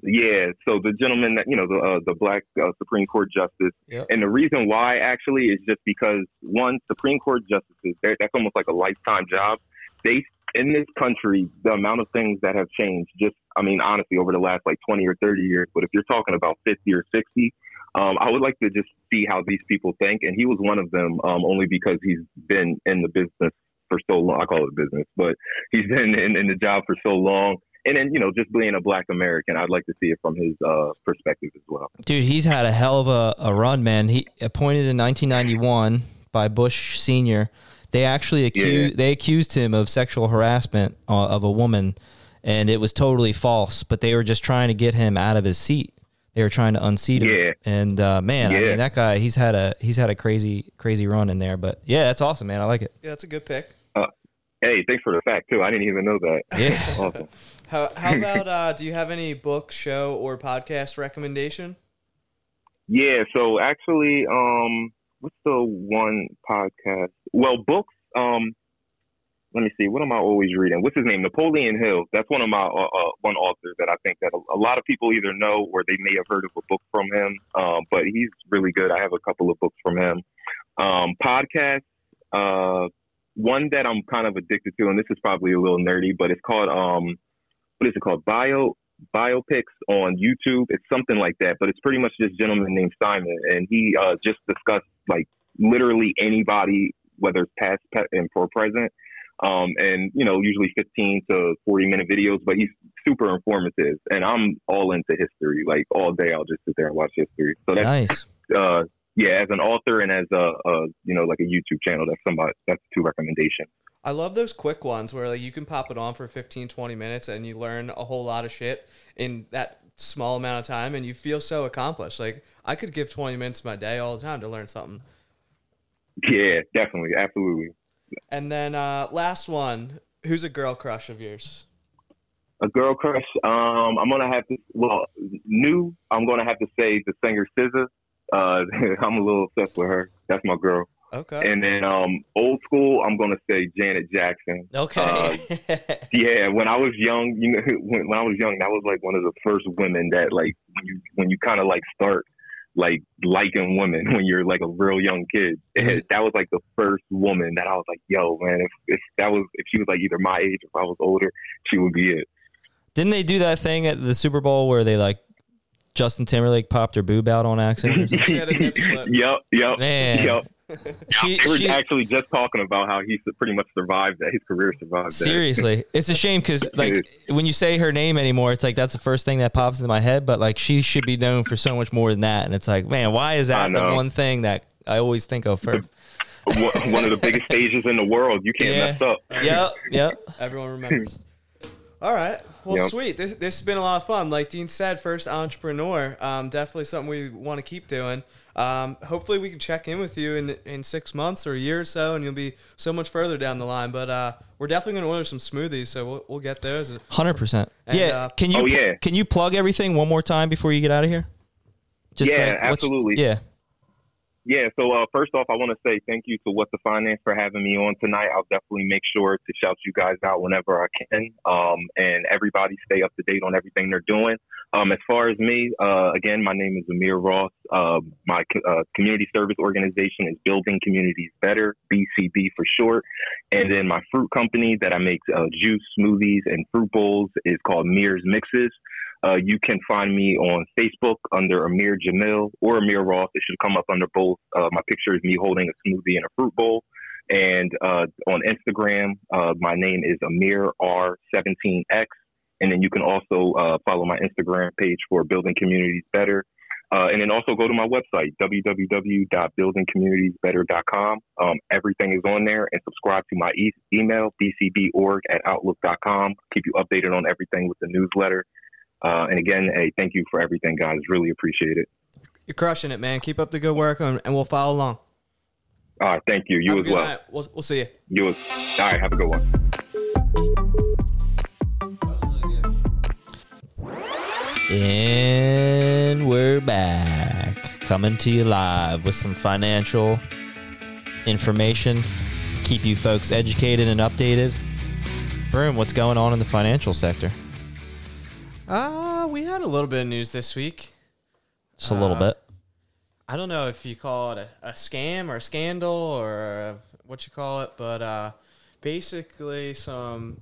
Speaker 5: Yeah, so the gentleman that you know the uh, the black uh, Supreme Court justice,
Speaker 1: Yep.
Speaker 5: and the reason why actually is just because one Supreme Court justices that's almost like a lifetime job. They in this country the amount of things that have changed. Just I mean honestly over the last like twenty or thirty years, but if you're talking about fifty or sixty, um, I would like to just see how these people think, and he was one of them um, only because he's been in the business for so long. I call it business, but he's been in, in the job for so long. And then, you know, just being a black American, I'd like to see it from his uh, perspective as well.
Speaker 1: Dude, he's had a hell of a, a run, man. He appointed in 1991 by Bush Senior. They actually accused
Speaker 5: Yeah.
Speaker 1: they accused him of sexual harassment uh, of a woman, and it was totally false. But they were just trying to get him out of his seat. They were trying to unseat him.
Speaker 5: Yeah.
Speaker 1: And uh, man, I mean that guy, he's had a he's had a crazy crazy run in there. But yeah, that's awesome, man. I like it.
Speaker 2: Yeah, that's a good pick.
Speaker 5: Hey, thanks for the fact, too. I didn't even know that.
Speaker 1: Yeah.
Speaker 5: Awesome.
Speaker 2: How how about uh, do you have any book, show, or podcast recommendation?
Speaker 5: Yeah, so actually, um, what's the one podcast? Well, books. Um, let me see. What am I always reading? What's his name? Napoleon Hill. That's one of my uh, uh, one author that I think that a, a lot of people either know or they may have heard of a book from him. Um, but he's really good. I have a couple of books from him. Um, podcast. Uh, one that I'm kind of addicted to, and this is probably a little nerdy, but it's called um, what is it called? Bio biopics on YouTube. It's something like that, but it's pretty much this gentleman named Simon, and he uh, just discussed like literally anybody, whether it's past pe- and for present. Um, and you know, usually 15 to 40 minute videos, but he's super informative. And I'm all into history. Like all day, I'll just sit there and watch history. So that's
Speaker 1: Nice.
Speaker 5: uh, yeah, as an author and as a, a you know like a YouTube channel, that's somebody that's two recommendations.
Speaker 2: I love those quick ones where like you can pop it on for 15, 20 minutes and you learn a whole lot of shit in that small amount of time and you feel so accomplished. Like I could give 20 minutes of my day all the time to learn something.
Speaker 5: Yeah, definitely, absolutely.
Speaker 2: And then uh, last one, who's a girl crush of yours?
Speaker 5: A girl crush. Um, I'm gonna have to. Well, new. I'm gonna have to say the singer SZA. Uh, I'm a little obsessed with her. That's my girl.
Speaker 2: Okay.
Speaker 5: And then um, old school. I'm gonna say Janet Jackson.
Speaker 1: Okay.
Speaker 5: Yeah, when I was young, you know, when, when I was young, that was like one of the first women that like when you when you kind of like start like liking women when you're like a real young kid.
Speaker 1: It was-
Speaker 5: that was like the first woman that I was like, yo, man, if, if that was if she was like either my age, if I was older, she would be it.
Speaker 1: Didn't they do that thing at the Super Bowl where they like Justin Timberlake popped her boob out on accident or something?
Speaker 2: She had a nip slip.
Speaker 5: Yep, yep,
Speaker 1: Man.
Speaker 5: yep.
Speaker 1: She,
Speaker 5: They were
Speaker 1: she,
Speaker 5: actually just talking about how he pretty much survived that. His career survived that.
Speaker 1: seriously, it's a shame because like when you say her name anymore, it's like that's the first thing that pops into my head. But like she should be known for so much more than that. And it's like, man, why is that the one thing that I always think of first?
Speaker 5: One one of the biggest stages in the world. You can't
Speaker 1: Yeah.
Speaker 5: mess up.
Speaker 1: yep, yep.
Speaker 2: Everyone remembers. All right. Well,
Speaker 5: Yep.
Speaker 2: sweet. This, this has been a lot of fun. Like Dean said, first entrepreneur. Um, definitely something we want to keep doing. Um, hopefully, we can check in with you in, in six months or a year or so, and you'll be so much further down the line. But uh, we're definitely going to order some smoothies, so we'll, we'll get those.
Speaker 1: Hundred percent.
Speaker 2: And,
Speaker 1: Yeah.
Speaker 2: uh,
Speaker 1: can you
Speaker 5: Oh, yeah.
Speaker 1: can you plug everything one more time before you get out of here?
Speaker 5: Yeah,
Speaker 1: what's-
Speaker 5: absolutely.
Speaker 1: Yeah.
Speaker 5: Yeah, so uh, first off, I want to say thank you to What the Finance for having me on tonight. I'll definitely make sure to shout you guys out whenever I can. Um, and everybody stay up to date on everything they're doing. Um, as far as me, uh, again, my name is Amir Ross. Uh, my uh, community service organization is Building Communities Better, BCB for short. And then my fruit company that I make uh, juice, smoothies, and fruit bowls is called Mir's Mixes. Uh, you can find me on Facebook under Amir Jamil or Amir Ross. It should come up under both. Uh, my picture is me holding a smoothie and a fruit bowl. And uh, on Instagram, uh, my name is Amir R17X. And then you can also uh, follow my Instagram page for Building Communities Better. Uh, and then also go to my website, www.buildingcommunitiesbetter.com. Um, everything is on there and subscribe to my e- email, bcborg at outlook.com. Keep you updated on everything with the newsletter. Uh, and again, hey, thank you for everything, guys. Really appreciate it.
Speaker 2: You're crushing it, man. Keep up the good work, and, and we'll follow along.
Speaker 5: All right, thank you. You
Speaker 2: Have
Speaker 5: as well.
Speaker 2: We'll, we'll see you.
Speaker 5: You as. All right, have a good one.
Speaker 1: And we're back, coming to you live with some financial information to keep you folks educated and updated. Broom, what's going on in the financial sector?
Speaker 2: Uh, we had a little bit of news this week.
Speaker 1: Just a little
Speaker 2: Uh,
Speaker 1: bit.
Speaker 2: I don't know if you call it a, a scam or a scandal or what you call it, but uh, basically some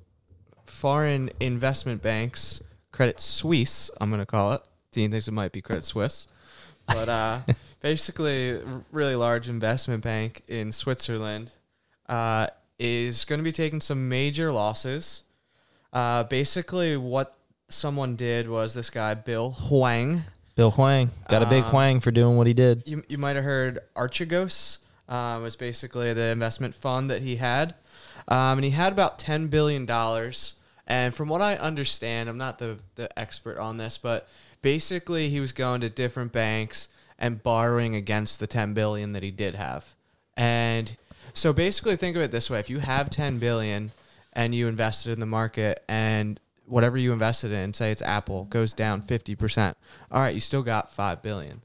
Speaker 2: foreign investment banks, Credit Suisse, I'm going to call it. Dean thinks it might be Credit Suisse. But uh, basically, really large investment bank in Switzerland uh, is going to be taking some major losses. Uh, basically, what someone did was this guy, Bill Hwang,
Speaker 1: Bill Hwang got a big
Speaker 2: Um,
Speaker 1: Huang for doing what he did.
Speaker 2: you, you might have heard Archegos uh, was basically the investment fund that he had. Um, and he had about $10 billion. And from what I understand, I'm not the, the expert on this, but basically he was going to different banks and borrowing against the 10 billion that he did have. And so basically think of it this way. If you have 10 billion and you invested in the market and whatever you invested in, say it's Apple, goes down 50%. All right, you still got 5 billion.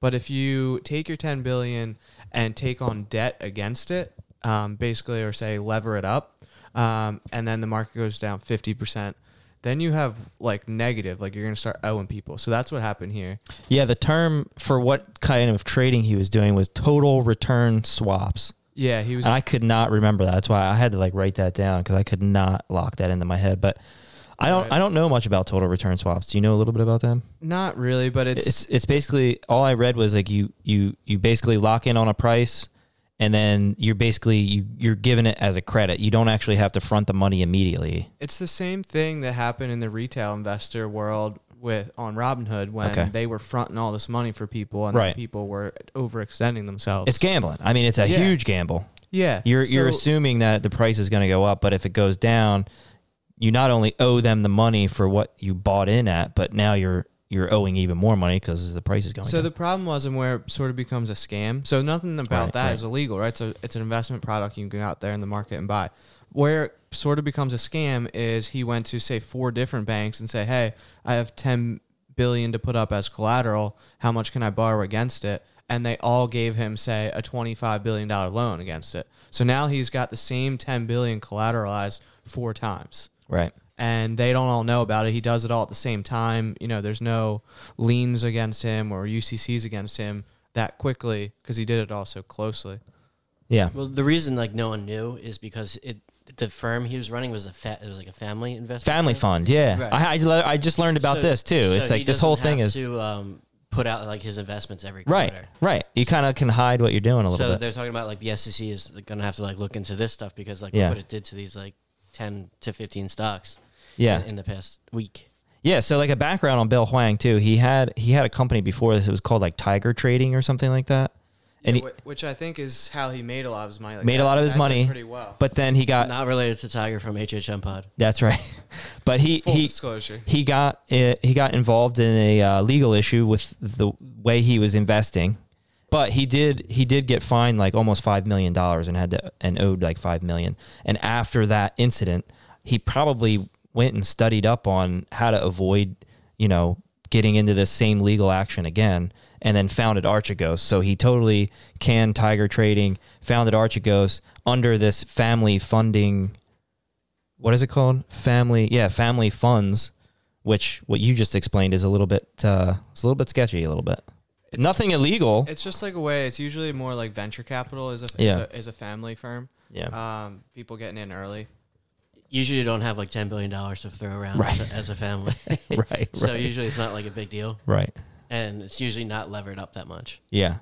Speaker 2: But if you take your 10 billion and take on debt against it, um, basically, or say lever it up, um, and then the market goes down 50%, then you have like negative, like you're going to start owing people. So that's what happened here.
Speaker 1: Yeah, the term for what kind of trading he was doing was total return swaps.
Speaker 2: Yeah, he was.
Speaker 1: And I could not remember that. That's why I had to like write that down because I could not lock that into my head. But I don't
Speaker 2: Right.
Speaker 1: I don't know much about total return swaps. Do you know a little bit about them?
Speaker 2: not really, but it's,
Speaker 1: It's it's basically all I read was like you you you basically lock in on a price and then you're basically you you're giving it as a credit. You don't actually have to front the money immediately.
Speaker 2: it's the same thing that happened in the retail investor world with on Robinhood when
Speaker 1: Okay.
Speaker 2: they were fronting all this money for people and then
Speaker 1: Right.
Speaker 2: people were overextending themselves.
Speaker 1: It's gambling. I mean, it's a
Speaker 2: Yeah.
Speaker 1: huge gamble.
Speaker 2: yeah,
Speaker 1: You're you're
Speaker 2: So-
Speaker 1: assuming that the price is going to go up, but if it goes down, you not only owe them the money for what you bought in at, but now you're you're owing even more money because the price is going. Up.
Speaker 2: So
Speaker 1: down.
Speaker 2: the problem wasn't where it sort of becomes a scam. So nothing about
Speaker 1: Right,
Speaker 2: that is
Speaker 1: right.
Speaker 2: illegal, right? So it's an investment product you can go out there in the market and buy. Where it sort of becomes a scam is he went to say four different banks and say, "Hey, I have 10 billion to put up as collateral. How much can I borrow against it?" And they all gave him say a 25 billion dollar loan against it. So now he's got the same 10 billion collateralized four times
Speaker 1: right.
Speaker 2: And they don't all know about it. He does it all at the same time. You know, there's no liens against him or UCCs against him that quickly because he did it all so closely.
Speaker 1: Yeah.
Speaker 3: Well, the reason like no one knew is because it the firm he was running was a fa- it was like a family investment
Speaker 1: Family
Speaker 3: firm.
Speaker 1: fund. Yeah.
Speaker 3: Right.
Speaker 1: I, I le- I just learned about
Speaker 3: So-
Speaker 1: this too.
Speaker 3: so
Speaker 1: it's
Speaker 3: he
Speaker 1: like this
Speaker 3: doesn't
Speaker 1: whole thing is
Speaker 3: to um, put out like his investments every
Speaker 1: right.
Speaker 3: quarter.
Speaker 1: Right. You kind of can hide what you're doing a little bit.
Speaker 3: So
Speaker 1: bit.
Speaker 3: they're talking about like the SEC is going to have to like look into this stuff because like
Speaker 1: Yeah.
Speaker 3: what it did to these like ten to fifteen stocks.
Speaker 1: Yeah.
Speaker 3: in, in the past week.
Speaker 1: Yeah, so like a background on Bill Hwang too. He had he had a company before this. It was called like Tiger Trading or something like that. And he,
Speaker 2: which I think is how he made a lot of his money. Like
Speaker 1: Made a lot of his money.
Speaker 2: pretty well.
Speaker 1: but then he got
Speaker 3: Not related to Tiger from HHM Pod.
Speaker 1: that's right. But he
Speaker 2: Full
Speaker 1: he
Speaker 2: disclosure.
Speaker 1: he got uh, he got involved in a uh, legal issue with the way he was investing. But he did he did get fined like almost five million dollars and had to and owed like five million. And after that incident, he probably went and studied up on how to avoid, you know, getting into this same legal action again. And then founded Archegos. So he totally canned Tiger Trading, founded Archegos under this family funding what is it called? Family, yeah, family funds, which what you just explained is a little bit, uh, it's a little bit sketchy, a little bit.
Speaker 2: It's-
Speaker 1: Nothing illegal.
Speaker 2: It's just like a way. It's usually more like venture capital is a, is a, is a family firm.
Speaker 1: Yeah,
Speaker 2: Um, people getting in early.
Speaker 3: Usually, you don't have like ten billion dollars to throw around
Speaker 1: Right.
Speaker 3: as, a, as a family.
Speaker 1: right,
Speaker 3: so
Speaker 1: right,
Speaker 3: usually, it's not like a big deal,
Speaker 1: right.
Speaker 3: and it's usually not levered up that much.
Speaker 1: Yeah,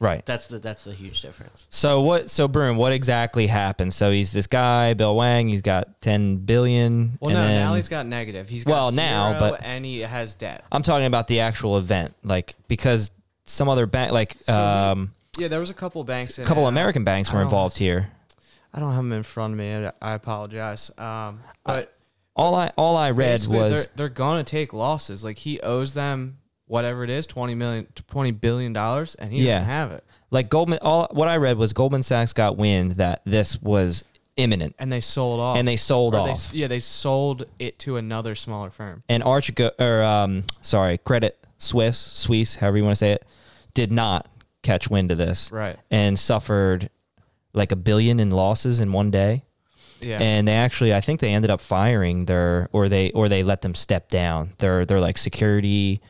Speaker 1: right.
Speaker 3: That's the that's the huge difference.
Speaker 1: So what? So Bruin, what exactly happened? So he's this guy, Bill Hwang. He's got ten billion.
Speaker 2: Well,
Speaker 1: and
Speaker 2: no,
Speaker 1: then-
Speaker 2: now he's got negative. He's got
Speaker 1: Well, now, but-
Speaker 2: and he has debt.
Speaker 1: I'm talking about the actual event, like because some other bank, like
Speaker 2: So we-
Speaker 1: um,
Speaker 2: Yeah, there was a couple banks.
Speaker 1: A couple
Speaker 2: it.
Speaker 1: American banks were
Speaker 2: don't-
Speaker 1: involved here.
Speaker 2: I don't have them in front of me. I, apologize. Um, but
Speaker 1: All I all I read was
Speaker 2: they're, they're gonna take losses. Like he owes them whatever it is, twenty million, twenty billion dollars, and he
Speaker 1: Yeah.
Speaker 2: doesn't have it.
Speaker 1: like Goldman. All what I read was Goldman Sachs got wind that this was imminent,
Speaker 2: And they sold off.
Speaker 1: and they sold
Speaker 2: Or they-
Speaker 1: off.
Speaker 2: yeah, they sold it to another smaller firm.
Speaker 1: and Archigo or um, sorry, Credit Swiss, Swiss, however you want to say it, did not catch wind of this
Speaker 2: Right.
Speaker 1: and suffered like a billion in losses in one day.
Speaker 2: Yeah.
Speaker 1: and they actually I think they ended up firing their or they or they let them step down. They're, they're like security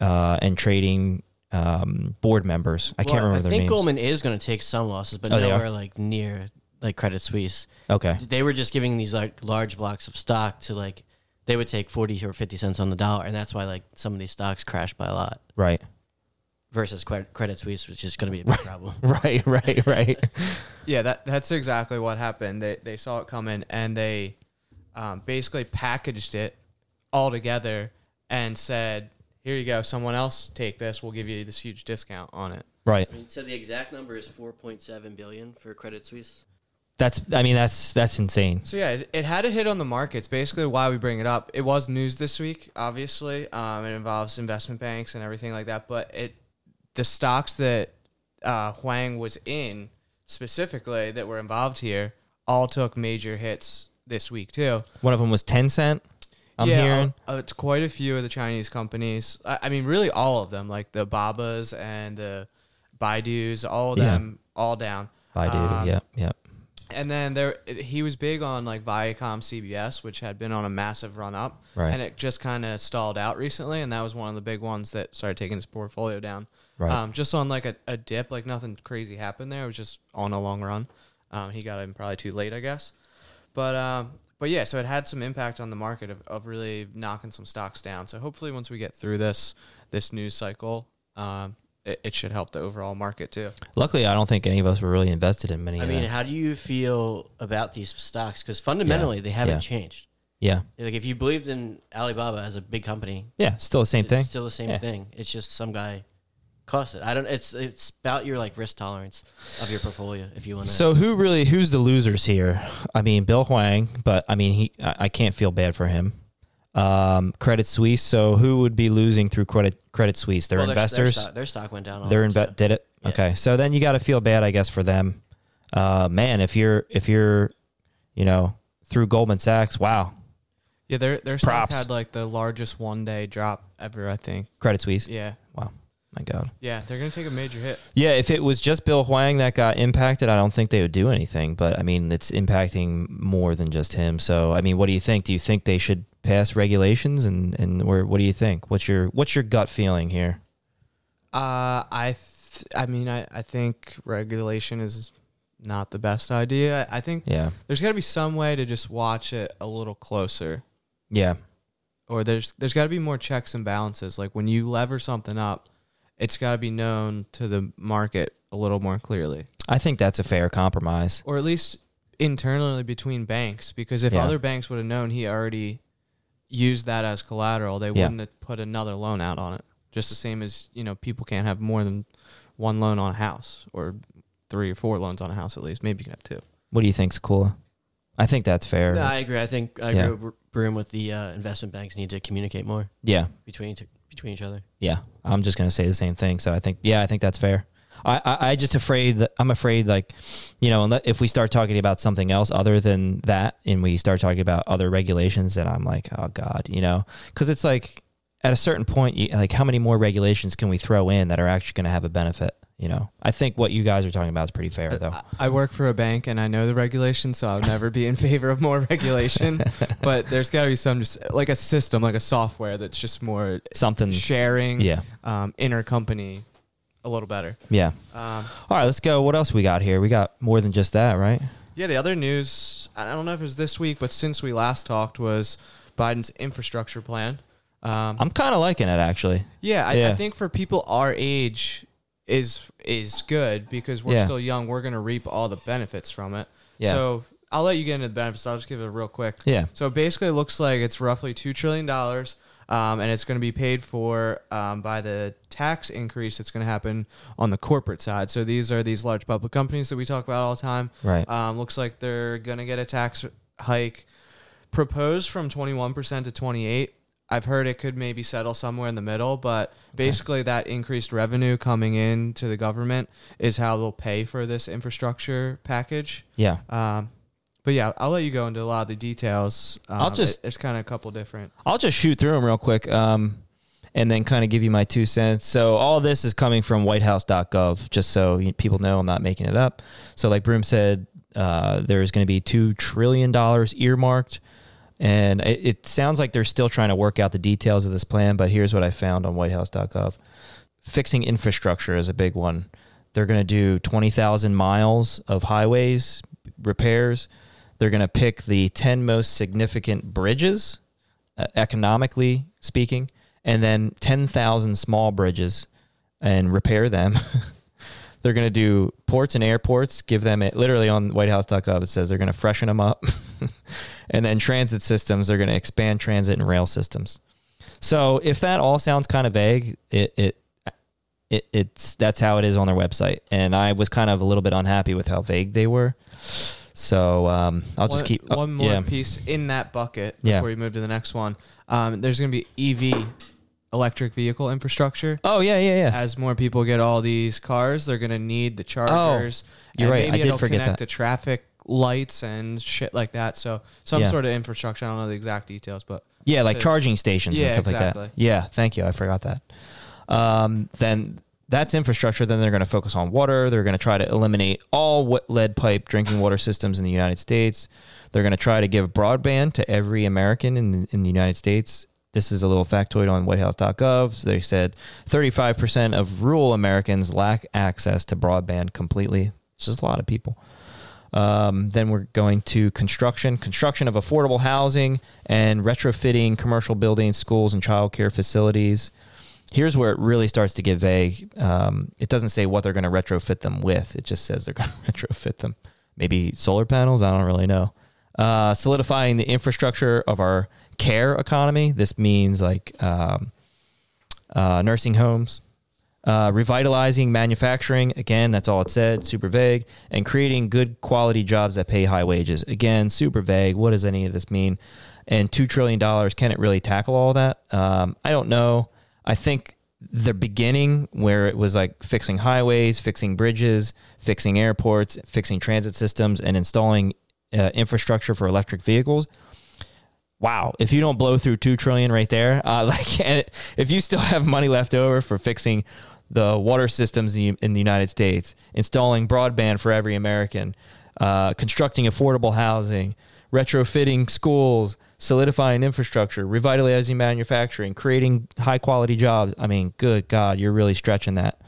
Speaker 1: uh, and trading um, board members. I can't remember
Speaker 3: I
Speaker 1: their
Speaker 3: think. Goldman is going to take some losses, but
Speaker 1: Oh, they
Speaker 3: nowhere
Speaker 1: are?
Speaker 3: like near like Credit Suisse.
Speaker 1: Okay.
Speaker 3: They were just giving these like large blocks of stock to like they would take forty or fifty cents on the dollar, and that's why like some of these stocks crashed by a lot.
Speaker 1: Right.
Speaker 3: Versus Credit Credit Suisse, which is going to be a big problem.
Speaker 1: Right. Right. Right.
Speaker 2: Yeah, that that's exactly what happened. They they saw it coming and they um, basically packaged it all together and said, "Here you go. Someone else take this. We'll give you this huge discount on it."
Speaker 1: right.
Speaker 3: I mean, so the exact number is four point seven billion for Credit Suisse.
Speaker 1: That's. I mean, that's that's insane.
Speaker 2: So yeah, it, it had a hit on the markets. Basically, why we bring it up. It was news this week. Obviously, um, it involves investment banks and everything like that. But it, the stocks that uh, Hwang was in specifically that were involved here all took major hits this week too.
Speaker 1: One of them was Tencent. I'm
Speaker 2: yeah,
Speaker 1: hearing.
Speaker 2: uh, it's quite a few of the Chinese companies. I, I mean, really all of them, like the Babas and the Baidu's, all of
Speaker 1: Yeah.
Speaker 2: them, all down.
Speaker 1: Baidu.
Speaker 2: Um,
Speaker 1: yep. Yep.
Speaker 2: And then there, he was big on like Viacom CBS, which had been on a massive run up,
Speaker 1: Right.
Speaker 2: and it just kind of stalled out recently. And that was one of the big ones that started taking his portfolio down.
Speaker 1: Right.
Speaker 2: Um, just on like a, a dip, like nothing crazy happened there. It was just on a long run. Um, he got in probably too late, I guess. But um, but yeah, so it had some impact on the market of, of really knocking some stocks down. So hopefully, once we get through this this news cycle, um, it, it should help the overall market too.
Speaker 1: Luckily, I don't think any of us were really invested in many.
Speaker 3: I
Speaker 1: of
Speaker 3: mean,
Speaker 1: them.
Speaker 3: how do you feel about these stocks? Because fundamentally, they haven't
Speaker 1: Yeah.
Speaker 3: changed.
Speaker 1: yeah.
Speaker 3: Like if you believed in Alibaba as a big company,
Speaker 1: Yeah. Still the same
Speaker 3: it's
Speaker 1: thing.
Speaker 3: still the same
Speaker 1: Yeah.
Speaker 3: thing. It's just some guy cost it. I don't. It's it's about your like risk tolerance of your portfolio. If you want to.
Speaker 1: So who really? Who's the losers here? I mean, Bill Hwang, but I mean, he. I, I can't feel bad for him. Um, Credit Suisse. So who would be losing through Credit Credit Suisse? Their
Speaker 3: Well, their- their
Speaker 1: investors.
Speaker 3: stock- Their stock, went down.
Speaker 1: Their
Speaker 3: lot,
Speaker 1: inve-
Speaker 3: too.
Speaker 1: did it.
Speaker 3: Yeah.
Speaker 1: Okay. So then you got to feel bad, I guess, for them. Uh, man, if you're if you're, you know, through Goldman Sachs, wow,
Speaker 2: Yeah, their their stock
Speaker 1: Props.
Speaker 2: had like the largest one day drop ever. I think.
Speaker 1: Credit Suisse.
Speaker 2: Yeah,
Speaker 1: Wow, my God.
Speaker 2: yeah, they're gonna take a major hit.
Speaker 1: Yeah, if it was just Bill Hwang that got impacted, I don't think they would do anything. But I mean, it's impacting more than just him. So I mean, what do you think? Do you think they should pass regulations, and and or what do you think? What's your what's your gut feeling here?
Speaker 2: Uh, I, th- I mean, I, I think regulation is not the best idea. I, I think
Speaker 1: Yeah,
Speaker 2: there's got to be some way to just watch it a little closer,
Speaker 1: yeah,
Speaker 2: or there's there's got to be more checks and balances. Like when you lever something up, it's got to be known to the market a little more clearly,
Speaker 1: I think that's a fair compromise.
Speaker 2: or at least internally between banks. Because if
Speaker 1: Yeah.
Speaker 2: other banks would have known he already used that as collateral, they
Speaker 1: Yeah.
Speaker 2: wouldn't have put another loan out on it. Just the same as you know, people can't have more than one loan on a house, or three or four loans on a house at least. Maybe you can have two.
Speaker 1: What do you think, Sakula? I think that's fair.
Speaker 3: No, I agree. I think I
Speaker 1: Yeah.
Speaker 3: agree with Broom with the uh, investment banks need to communicate more
Speaker 1: yeah,
Speaker 3: between between each other.
Speaker 1: yeah. I'm just gonna say the same thing. So I think, yeah, I think that's fair. I, I, I just afraid that I'm afraid like, you know, if we start talking about something else other than that, and we start talking about other regulations, then I'm like, oh god, you know, because it's like at a certain point, you, like how many more regulations can we throw in that are actually going to have a benefit? You know, I think what you guys are talking about is pretty fair, though.
Speaker 2: I- work for a bank and I know the regulations, so I'll never be in favor of more regulation. but there's got to be some just like a system, like a software that's just more
Speaker 1: Something,
Speaker 2: sharing,
Speaker 1: yeah,
Speaker 2: um, intercompany, a little better.
Speaker 1: yeah.
Speaker 2: Um,
Speaker 1: All right, let's go. What else we got here? We got more than just that, right?
Speaker 2: yeah, the other news, I don't know if it was this week, but since we last talked, was Biden's infrastructure plan. Um,
Speaker 1: I'm kind of liking it actually.
Speaker 2: yeah, I, I think for people our age is is good because we're
Speaker 1: Yeah.
Speaker 2: still young. We're gonna reap all the benefits from it.
Speaker 1: Yeah.
Speaker 2: So I'll let you get into the benefits. I'll just give it a real quick.
Speaker 1: Yeah.
Speaker 2: So basically, it looks like it's roughly two trillion dollars, um, and it's going to be paid for um, by the tax increase that's going to happen on the corporate side. So these are these large public companies that we talk about all the time.
Speaker 1: Right.
Speaker 2: Um, looks like they're going to get a tax hike proposed from 21% to 28. I've heard it could maybe settle somewhere in the middle, but basically that increased revenue coming in to the government is how they'll pay for this infrastructure package.
Speaker 1: Yeah.
Speaker 2: Um, but yeah, I'll let you go into a lot of the details. Um,
Speaker 1: I'll just-
Speaker 2: it- there's kind of a couple different.
Speaker 1: I'll just shoot through them real quick um, and then kind of give you my two cents. So, all this is coming from whitehouse.gov, just so people know I'm not making it up. So, like Broom said, uh, there's going to be two trillion dollars earmarked, and it, it sounds like they're still trying to work out the details of this plan. But here's what I found on WhiteHouse.gov: fixing infrastructure is a big one. They're going to do twenty thousand miles of highways repairs. They're going to pick the ten most significant bridges, uh, economically speaking, and then ten thousand small bridges, and repair them. They're going to do ports and airports, give them it literally on whitehouse.gov. It says they're going to freshen them up. and then transit systems, they're going to expand transit and rail systems. So if that all sounds kind of vague, it, it, it, it's that's how it is on their website. And I was kind of a little bit unhappy with how vague they were. So um, I'll just keep uh,
Speaker 2: one more
Speaker 1: yeah.
Speaker 2: piece in that bucket
Speaker 1: Yeah.
Speaker 2: before we move to the next one. Um, there's going to be EV, electric vehicle infrastructure.
Speaker 1: Oh yeah, yeah, yeah.
Speaker 2: As more people get all these cars, they're going to need the chargers.
Speaker 1: Oh, you're right. I
Speaker 2: Maybe
Speaker 1: did
Speaker 2: it'll
Speaker 1: forget
Speaker 2: connect
Speaker 1: that.
Speaker 2: to traffic lights and shit like that. So some
Speaker 1: Yeah.
Speaker 2: sort of infrastructure. I don't know the exact details, but
Speaker 1: Yeah, like
Speaker 2: to-
Speaker 1: charging stations and
Speaker 2: Yeah,
Speaker 1: stuff like
Speaker 2: exactly.
Speaker 1: that. Yeah, thank you. I forgot that. Um, then that's infrastructure. Then they're going to focus on water. They're going to try to eliminate all wet lead pipe drinking water systems in the United States. They're going to try to give broadband to every American in, in the United States. This is a little factoid on whitehouse.gov. They said 35% of rural Americans lack access to broadband completely. It's just a lot of people. Um, then we're going to construction, construction of affordable housing and retrofitting commercial buildings, schools, and childcare facilities. Here's where it really starts to get vague. Um, it doesn't say what they're going to retrofit them with. It just says they're going to retrofit them. Maybe solar panels. I don't really know. Uh, solidifying the infrastructure of our care economy. This means like um, uh, nursing homes, uh, revitalizing manufacturing. Again, that's all it said. Super vague. And creating good quality jobs that pay high wages. Again, super vague. What does any of this mean? And two trillion dollars can it really tackle all that? Um, I don't know. I think the beginning where it was like fixing highways, fixing bridges, fixing airports, fixing transit systems, and installing uh, infrastructure for electric vehicles wow if you don't blow through 2 trillion right there uh, like if you still have money left over for fixing the water systems in in the united states installing broadband for every american uh, constructing affordable housing retrofitting schools solidifying infrastructure revitalizing manufacturing creating high quality jobs i mean good god you're really stretching that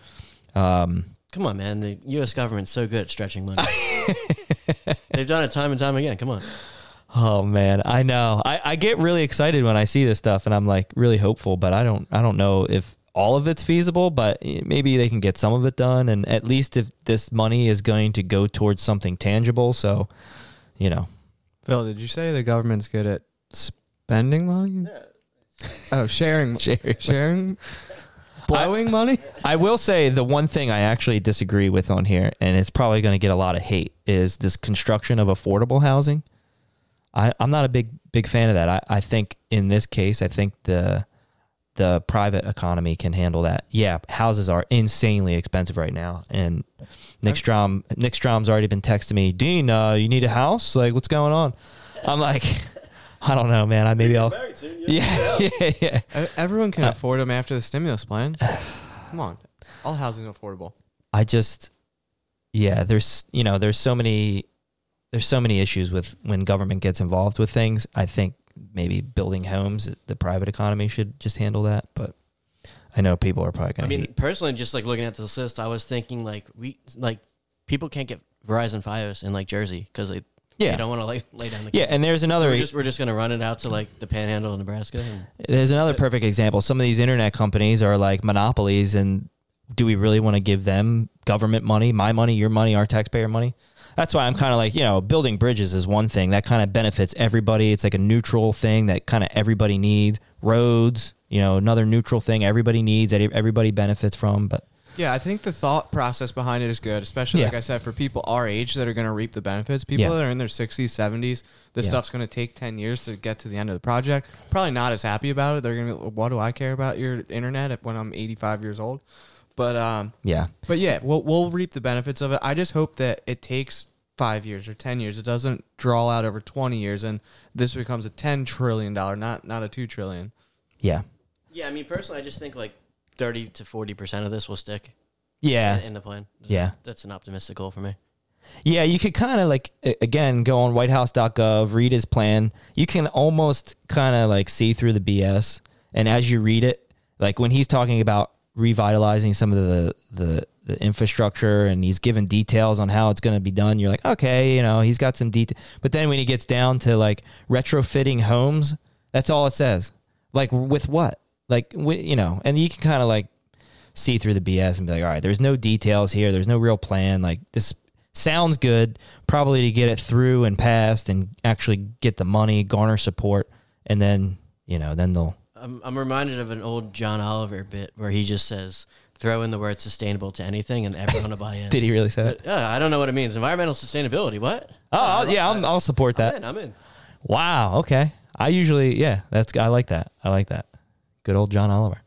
Speaker 1: um,
Speaker 3: Come on, man. The U.S. government's so good at stretching money. They've done it time and time again. Come on.
Speaker 1: Oh man, I know. I, I get really excited when I see this stuff, and I'm like really hopeful. But I don't I don't know if all of it's feasible. But eh, maybe they can get some of it done, and at least if this money is going to go towards something tangible, so you know.
Speaker 2: Phil, did you say the government's good at spending money? Oh, sharing,
Speaker 1: Sharing.
Speaker 2: sharing, blowing money.
Speaker 1: I will say the one thing I actually disagree with on here, and it's probably going to get a lot of hate, is this construction of affordable housing. I, I'm not a big big fan of that. I, I think in this case, I think the the private economy can handle that. Yeah, houses are insanely expensive right now, and Nick Strom Nick Strom's already been texting me, Dean, uh, you need a house? Like, what's going on? I'm like, I don't know, man. I maybe I'll. Yeah, yeah, yeah.
Speaker 2: E- Everyone can
Speaker 1: Uh,
Speaker 2: afford them after the stimulus plan. Come on, all housing affordable.
Speaker 1: I just yeah, there's you know, there's so many there's so many issues with when government gets involved with things. I think maybe building homes, the private economy should just handle that, but I know people are probably going to I
Speaker 3: mean, personally, just like looking at this list, I was thinking like we like people can't get Verizon FiOS in like Jersey because they
Speaker 1: Yeah.
Speaker 3: they don't want to like lay down the
Speaker 1: Yeah, and there's
Speaker 3: So
Speaker 1: another
Speaker 3: we're just we're just gonna run it out to like the Panhandle of Nebraska.
Speaker 1: There's another perfect example. Some of these internet companies are like monopolies and do we really want to give them government money, my money, your money, our taxpayer money? That's why I'm kind of like, you know, building bridges is one thing that kind of benefits everybody. It's like a neutral thing that kind of everybody needs. Roads, you know, another neutral thing everybody needs, that everybody benefits from. But
Speaker 2: Yeah, I think the thought process behind it is good, especially like I said, for people our age that are going to reap the benefits. People
Speaker 1: Yeah.
Speaker 2: that are in their 60s, 70s, this
Speaker 1: Yeah.
Speaker 2: stuff's going to take 10 years to get to the end of the project. Probably not as happy about it. They're going to be, what do I care about your internet when I'm 85 years old? But um,
Speaker 1: yeah,
Speaker 2: but yeah, we'll we'll reap the benefits of it. I just hope that it takes five years or ten years. It doesn't draw out over 20 years, and this becomes a 10 trillion dollar, not not a two trillion.
Speaker 1: yeah,
Speaker 3: yeah, I mean, personally, I just think like thirty to forty percent of this will stick
Speaker 1: yeah.
Speaker 3: in, in the plan.
Speaker 1: Yeah.
Speaker 3: that's an optimistic goal for me.
Speaker 1: Yeah, you could kind of like again go on whitehouse.gov, read his plan. You can almost kind of like see through the BS. And as you read it, like when he's talking about revitalizing some of the the, the infrastructure and he's given details on how it's going to be done, you're like, okay, you know, he's got some detail. But then when he gets down to like retrofitting homes, that's all it says. Like with what? Like you know, and you can kind of like see through the BS and be like, all right, there's no details here. There's no real plan. Like this sounds good, probably to get it through and passed and actually get the money, garner support, and then you know, then they'll.
Speaker 3: I'm, I'm reminded of an old John Oliver bit where he just says, throw in the word sustainable to anything and everyone will buy in.
Speaker 1: Did he really say that?
Speaker 3: Yeah, I don't know what it means. Environmental sustainability. What?
Speaker 1: Oh,
Speaker 3: I
Speaker 1: I'll, yeah. I'll, I'll support
Speaker 3: I'm
Speaker 1: that.
Speaker 3: in. I'm in.
Speaker 1: Wow. Okay. I usually, yeah, that's I like that. I like that. Good old John Oliver.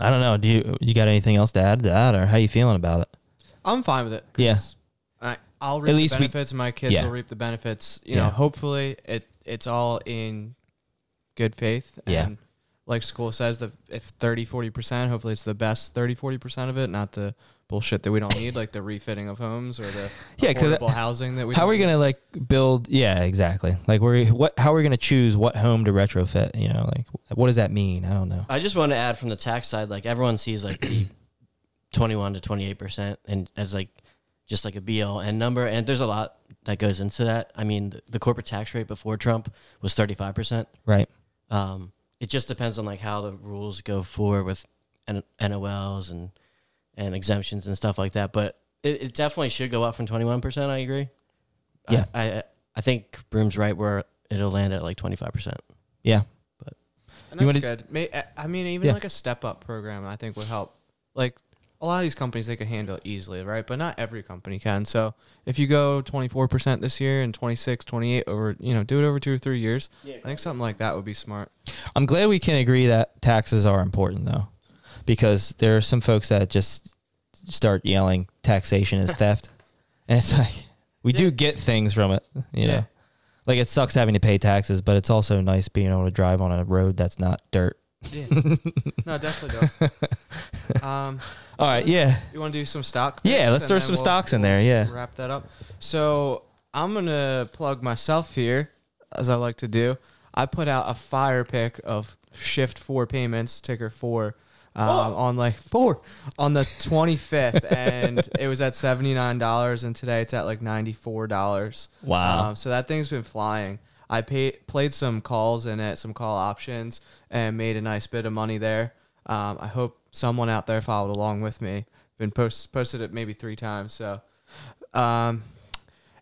Speaker 1: I don't know. Do you you got anything else to add to that, or how you feeling about it?
Speaker 2: I'm fine with it.
Speaker 1: Yeah.
Speaker 2: I, I'll reap
Speaker 1: At
Speaker 2: the
Speaker 1: least we-
Speaker 2: benefits. and my kids
Speaker 1: Yeah.
Speaker 2: will reap the benefits. You
Speaker 1: Yeah.
Speaker 2: know, hopefully it it's all in good faith.
Speaker 1: Yeah.
Speaker 2: And like school says, that if 30, 40 percent, hopefully it's the best 30, 40 percent of it, not the bullshit that we don't need, like the refitting of homes or the
Speaker 1: Yeah, 'cause
Speaker 2: affordable housing that we.
Speaker 1: How are we gonna like build? Yeah, exactly. Like we're what? How are we gonna choose what home to retrofit? You know, like what does that mean? I don't know.
Speaker 3: I just want to add from the tax side, like everyone sees like the 21 to 28 percent, and as like just like a BLN number, and there's a lot that goes into that. I mean, the, the corporate tax rate before Trump was 35 percent.
Speaker 1: Right.
Speaker 3: Um, it just depends on like how the rules go forward with N- NOLs and and exemptions and stuff like that. But it, it definitely should go up from 21 percent. I agree.
Speaker 1: Yeah.
Speaker 3: I, I I think Broom's right where it'll land at like 25 percent.
Speaker 1: Yeah.
Speaker 2: And
Speaker 1: You
Speaker 2: that's
Speaker 1: wanna-
Speaker 2: good. May, I mean, even
Speaker 1: Yeah.
Speaker 2: like a step up program, I think would help. Like a lot of these companies, they can handle it easily, right? But not every company can. So if you go 24% this year and 26, 28 over, you know, do it over two or three years. I think something like that would be smart.
Speaker 1: I'm glad we can agree that taxes are important though, because there are some folks that just start yelling taxation is theft, and it's like we do get things from it. You know,
Speaker 2: Yeah.
Speaker 1: like it sucks having to pay taxes, but it's also nice being able to drive on a road that's not dirt.
Speaker 2: Yeah. no, definitely does. Um,
Speaker 1: All right. Yeah.
Speaker 2: you want to do some stock?
Speaker 1: Yeah, let's
Speaker 2: and
Speaker 1: throw
Speaker 2: then
Speaker 1: some
Speaker 2: we'll-
Speaker 1: stocks in there, yeah.
Speaker 2: Wrap that up. So I'm gonna plug myself here, as I like to do. I put out a fire pick of Shift4 payments, ticker four, um,
Speaker 1: Oh.
Speaker 2: on like four on the 25th, and it was at seventy nine dollars, and today it's at like ninety four dollars.
Speaker 1: Wow.
Speaker 2: Um, so that thing's been flying. I paid, played some calls in it, some call options, and made a nice bit of money there. Um, I hope someone out there followed along with me. Been post, posted it maybe three times. So, um,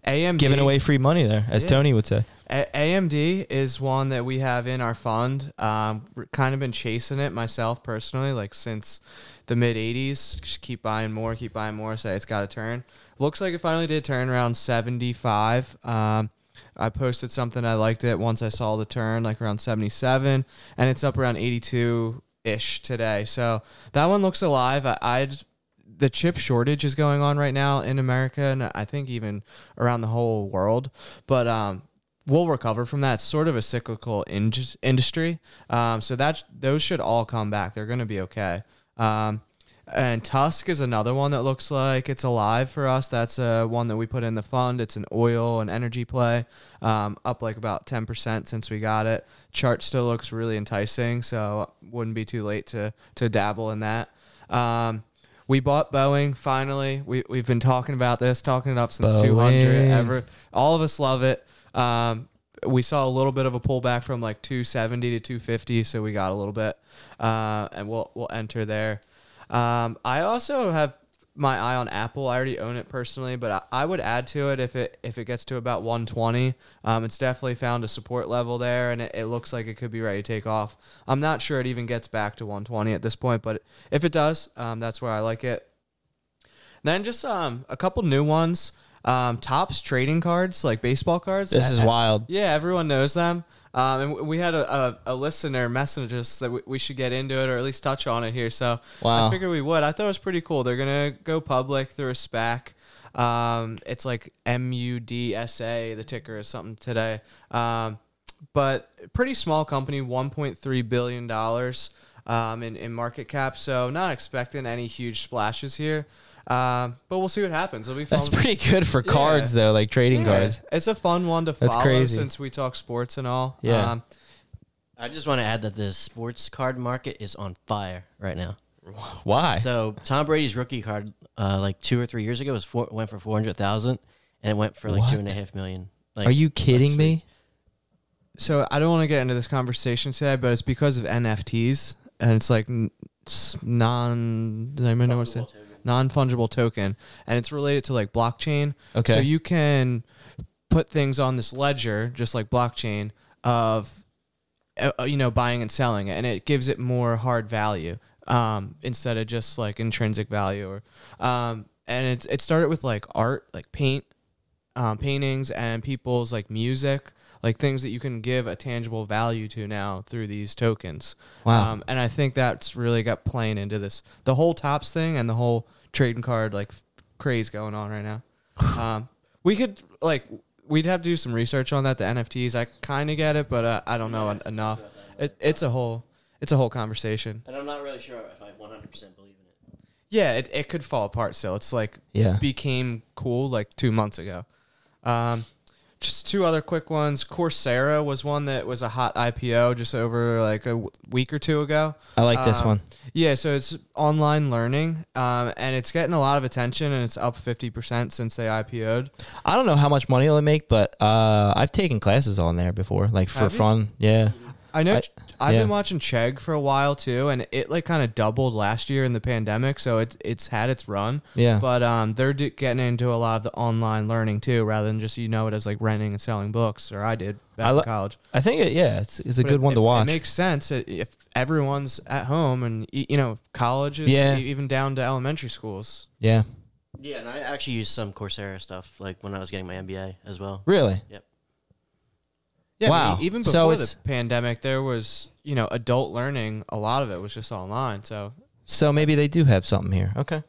Speaker 2: AMD
Speaker 1: Giving away free money there, as
Speaker 2: Yeah.
Speaker 1: Tony would say.
Speaker 2: A- AMD is one that we have in our fund. Um, kind of been chasing it myself personally, like since the mid '80s. Just keep buying more, keep buying more. Say it's got to turn. Looks like it finally did turn around 75. Um, I posted something I liked it once I saw the turn, like around 77, and it's up around 82 ish today. So that one looks alive. I, I'd the chip shortage is going on right now in America, and I think even around the whole world. But um, we'll recover from that. It's sort of a cyclical in- industry, um, so that those should all come back. They're going to be okay. Um, and Tusk is another one that looks like it's alive for us. That's uh, one that we put in the fund. It's an oil and energy play, um, up like about ten percent since we got it. Chart still looks really enticing, so wouldn't be too late to to dabble in that. Um, we bought Boeing finally. We we've been talking about this, talking it up since
Speaker 1: Boeing.
Speaker 2: 200. Ever, all of us love it. Um, we saw a little bit of a pullback from like 270 to 250, so we got a little bit, uh, and we'll we'll enter there. Um, I also have my eye on Apple. I already own it personally, but I, I would add to it if it if it gets to about 120. Um, it's definitely found a support level there, and it, it looks like it could be ready to take off. I'm not sure it even gets back to 120 at this point, but if it does, um, that's where I like it. Then just um, a couple new ones. Um, Topps trading cards, like baseball cards.
Speaker 1: This is
Speaker 2: I-
Speaker 1: wild.
Speaker 2: yeah, everyone knows them. Um, and we had a, a, a listener message us that we, we should get into it or at least touch on it here. So
Speaker 1: Wow.
Speaker 2: I figured we would. I thought it was pretty cool. They're gonna go public through a SPAC. Um, it's like MUDSA. The ticker is something today. Um, but pretty small company, 1.3 billion dollars. um, in, in market cap. So not expecting any huge splashes here. Um, but we'll see what happens. It'll be fun.
Speaker 1: That's pretty good for
Speaker 2: Yeah.
Speaker 1: cards though, like trading
Speaker 2: Yeah,
Speaker 1: cards.
Speaker 2: It's a fun one to follow
Speaker 1: That's crazy.
Speaker 2: since we talk sports and all.
Speaker 1: Yeah.
Speaker 2: Um,
Speaker 3: I just want to add that the sports card market is on fire right now.
Speaker 1: Why?
Speaker 3: So Tom Brady's rookie card, uh, like two or three years ago, was four, went for four hundred thousand, and it went for like two and a
Speaker 1: What?
Speaker 3: half million. Like,
Speaker 1: Are you kidding me?
Speaker 2: so I don't want to get into this conversation today, but it's because of NFTs and it's like n- s- non. Did I even know what's it? Non fungible token, and it's related to like blockchain.
Speaker 1: Okay.
Speaker 2: So you can put things on this ledger, just like blockchain, of uh, you know buying and selling it, and it gives it more hard value um, instead of just like intrinsic value. Or um, and it it started with like art, like paint, um, paintings, and people's like music, like things that you can give a tangible value to now through these tokens.
Speaker 1: Wow.
Speaker 2: Um, and I think that's really got playing into this the whole Topps thing and the whole trading card like f- craze going on right now. um, we could like we'd have to do some research on that. The NFTs, I kind of get it, but uh, I don't know en- enough. It, it's a whole it's a whole conversation.
Speaker 3: And I'm not really sure if I 100 percent believe in it.
Speaker 2: Yeah, it, it could fall apart So It's like
Speaker 1: Yeah.
Speaker 2: became cool like two months ago. Um, just two other quick ones. Coursera was one that was a hot IPO just over like a w- week or two ago.
Speaker 1: I like this
Speaker 2: Um,
Speaker 1: one.
Speaker 2: Yeah, so it's online learning, um, and it's getting a lot of attention, and it's up fifty percent since they IPO'd.
Speaker 1: I don't know how much money it'll make, but uh, I've taken classes on there before, like for fun. Yeah.
Speaker 2: I know
Speaker 1: I,
Speaker 2: I've
Speaker 1: yeah.
Speaker 2: been watching Chegg for a while too, and it like kind of doubled last year in the pandemic, so it's it's had its run.
Speaker 1: Yeah.
Speaker 2: But um, they're d- getting into a lot of the online learning too, rather than just you know it as like renting and selling books, or I did back
Speaker 1: I
Speaker 2: in college.
Speaker 1: I think it, yeah, it's, it's a
Speaker 2: But
Speaker 1: good
Speaker 2: it-
Speaker 1: one to
Speaker 2: it-
Speaker 1: watch.
Speaker 2: It makes sense if everyone's at home and you know colleges,
Speaker 1: Yeah.
Speaker 2: even down to elementary schools.
Speaker 1: yeah.
Speaker 3: Yeah, and I actually used some Coursera stuff like when I was getting my MBA as well.
Speaker 1: Really?
Speaker 2: Yeah, I mean,
Speaker 1: Wow.
Speaker 2: even
Speaker 1: So
Speaker 2: before the pandemic, there was you know adult learning. A lot of it was just online. So
Speaker 1: So maybe they do have something here. Okay.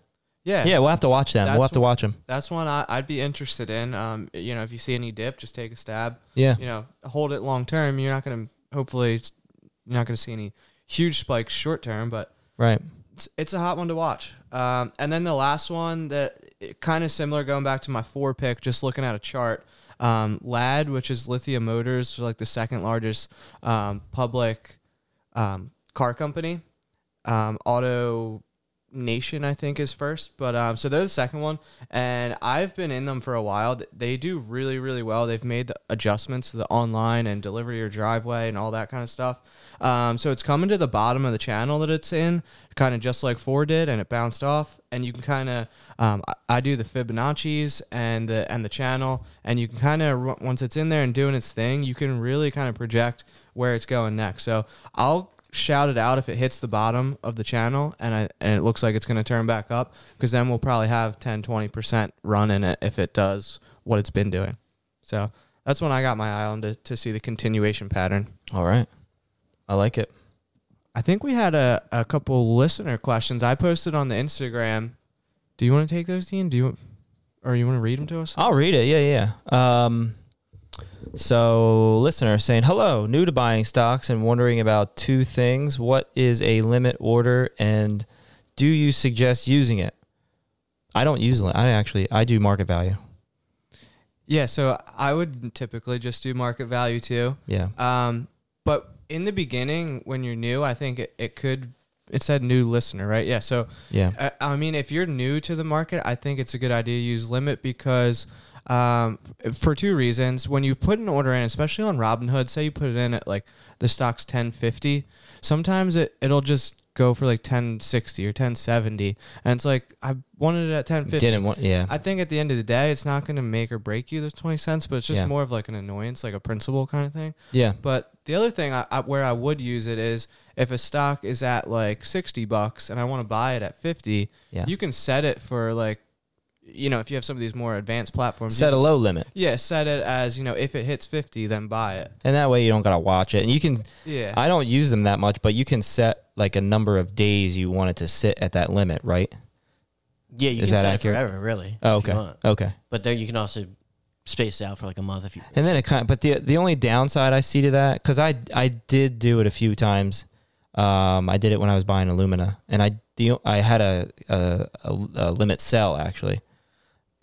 Speaker 2: yeah,
Speaker 1: Yeah, we'll have to watch them.
Speaker 2: That's
Speaker 1: We'll have to watch them.
Speaker 2: that's one I, I'd be interested in. Um, you know, if you see any dip, just take a stab.
Speaker 1: Yeah.
Speaker 2: You know, hold it long term. You're not gonna hopefully you're not gonna see any huge spikes short term, but
Speaker 1: Right.
Speaker 2: it's, it's a hot one to watch. Um, and then the last one that kind of similar, going back to my four pick, just looking at a chart. Um, LAD, which is Lithia Motors, like the second largest um, public um, car company. Um, Auto Nation, I think, is first, but um, so they're the second one, and I've been in them for a while. They do really, really well. They've made the adjustments to the online and deliver to your driveway and all that kind of stuff. Um, so it's coming to the bottom of the channel that it's in, kind of just like Ford did, and it bounced off. And you can kind of, um, I, I do the Fibonacci's and the and the channel, and you can kind of once it's in there and doing its thing, you can really kind of project where it's going next. So I'll shout it out if it hits the bottom of the channel and I and it looks like it's going to turn back up because then we'll probably have 10 20% run in it if it does what it's been doing. So that's when I got my eye on to, to see the continuation pattern.
Speaker 1: All right. I like it.
Speaker 2: I think we had a, a couple listener questions I posted on the Instagram. Do you want to take those, Dean? Do you or you want to read them to us?
Speaker 1: I'll read it. Yeah, yeah. Um, so, listener saying, hello, new to buying stocks and wondering about two things. What is a limit order and do you suggest using it? I don't use it. I actually, I do market value.
Speaker 2: Yeah, so I would typically just do market value too.
Speaker 1: Yeah.
Speaker 2: Um, but in the beginning, when you're new, I think it, it could. It said new listener, right? Yeah. So,
Speaker 1: Yeah.
Speaker 2: I, I mean, if you're new to the market, I think it's a good idea to use limit because, um, for two reasons. When you put an order in, especially on Robinhood, say you put it in at like the stock's 1050, sometimes it it'll just go for like 1060 or 1070, and it's like I wanted it at 1050.
Speaker 1: Didn't want, yeah.
Speaker 2: I think at the end of the day, it's not going to make or break you the 20 cents, but it's just
Speaker 1: Yeah.
Speaker 2: more of like an annoyance, like a principle kind of thing.
Speaker 1: yeah.
Speaker 2: But the other thing I, I, where I would use it is if a stock is at like 60 bucks and I want to buy it at 50,
Speaker 1: Yeah.
Speaker 2: you can set it for like, you know, if you have some of these more advanced platforms,
Speaker 1: Set a low limit.
Speaker 2: Yeah, set it as, you know, if it hits 50, then buy it.
Speaker 1: And that way you don't got to watch it. And you can,
Speaker 2: Yeah.
Speaker 1: I don't use them that much, but you can set like a number of days you want it to sit at that limit, right?
Speaker 3: Yeah, you
Speaker 1: Is
Speaker 3: can
Speaker 1: that
Speaker 3: set
Speaker 1: accurate?
Speaker 3: it forever, really.
Speaker 1: Oh,
Speaker 3: if you
Speaker 1: okay.
Speaker 3: want.
Speaker 1: Okay.
Speaker 3: But there you can also space it out for like a month if you.
Speaker 1: And then it kind of, but the the only downside I see to that, because I I did do it a few times, Um, I did it when I was buying Illumina, and I the I had a a, a, a limit sell actually,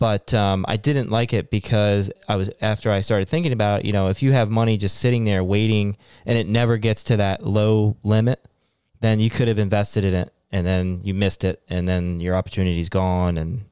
Speaker 1: but um, I didn't like it because I was after I started thinking about it. You know, if you have money just sitting there waiting and it never gets to that low limit, then you could have invested in it and then you missed it, and then your opportunity's gone, and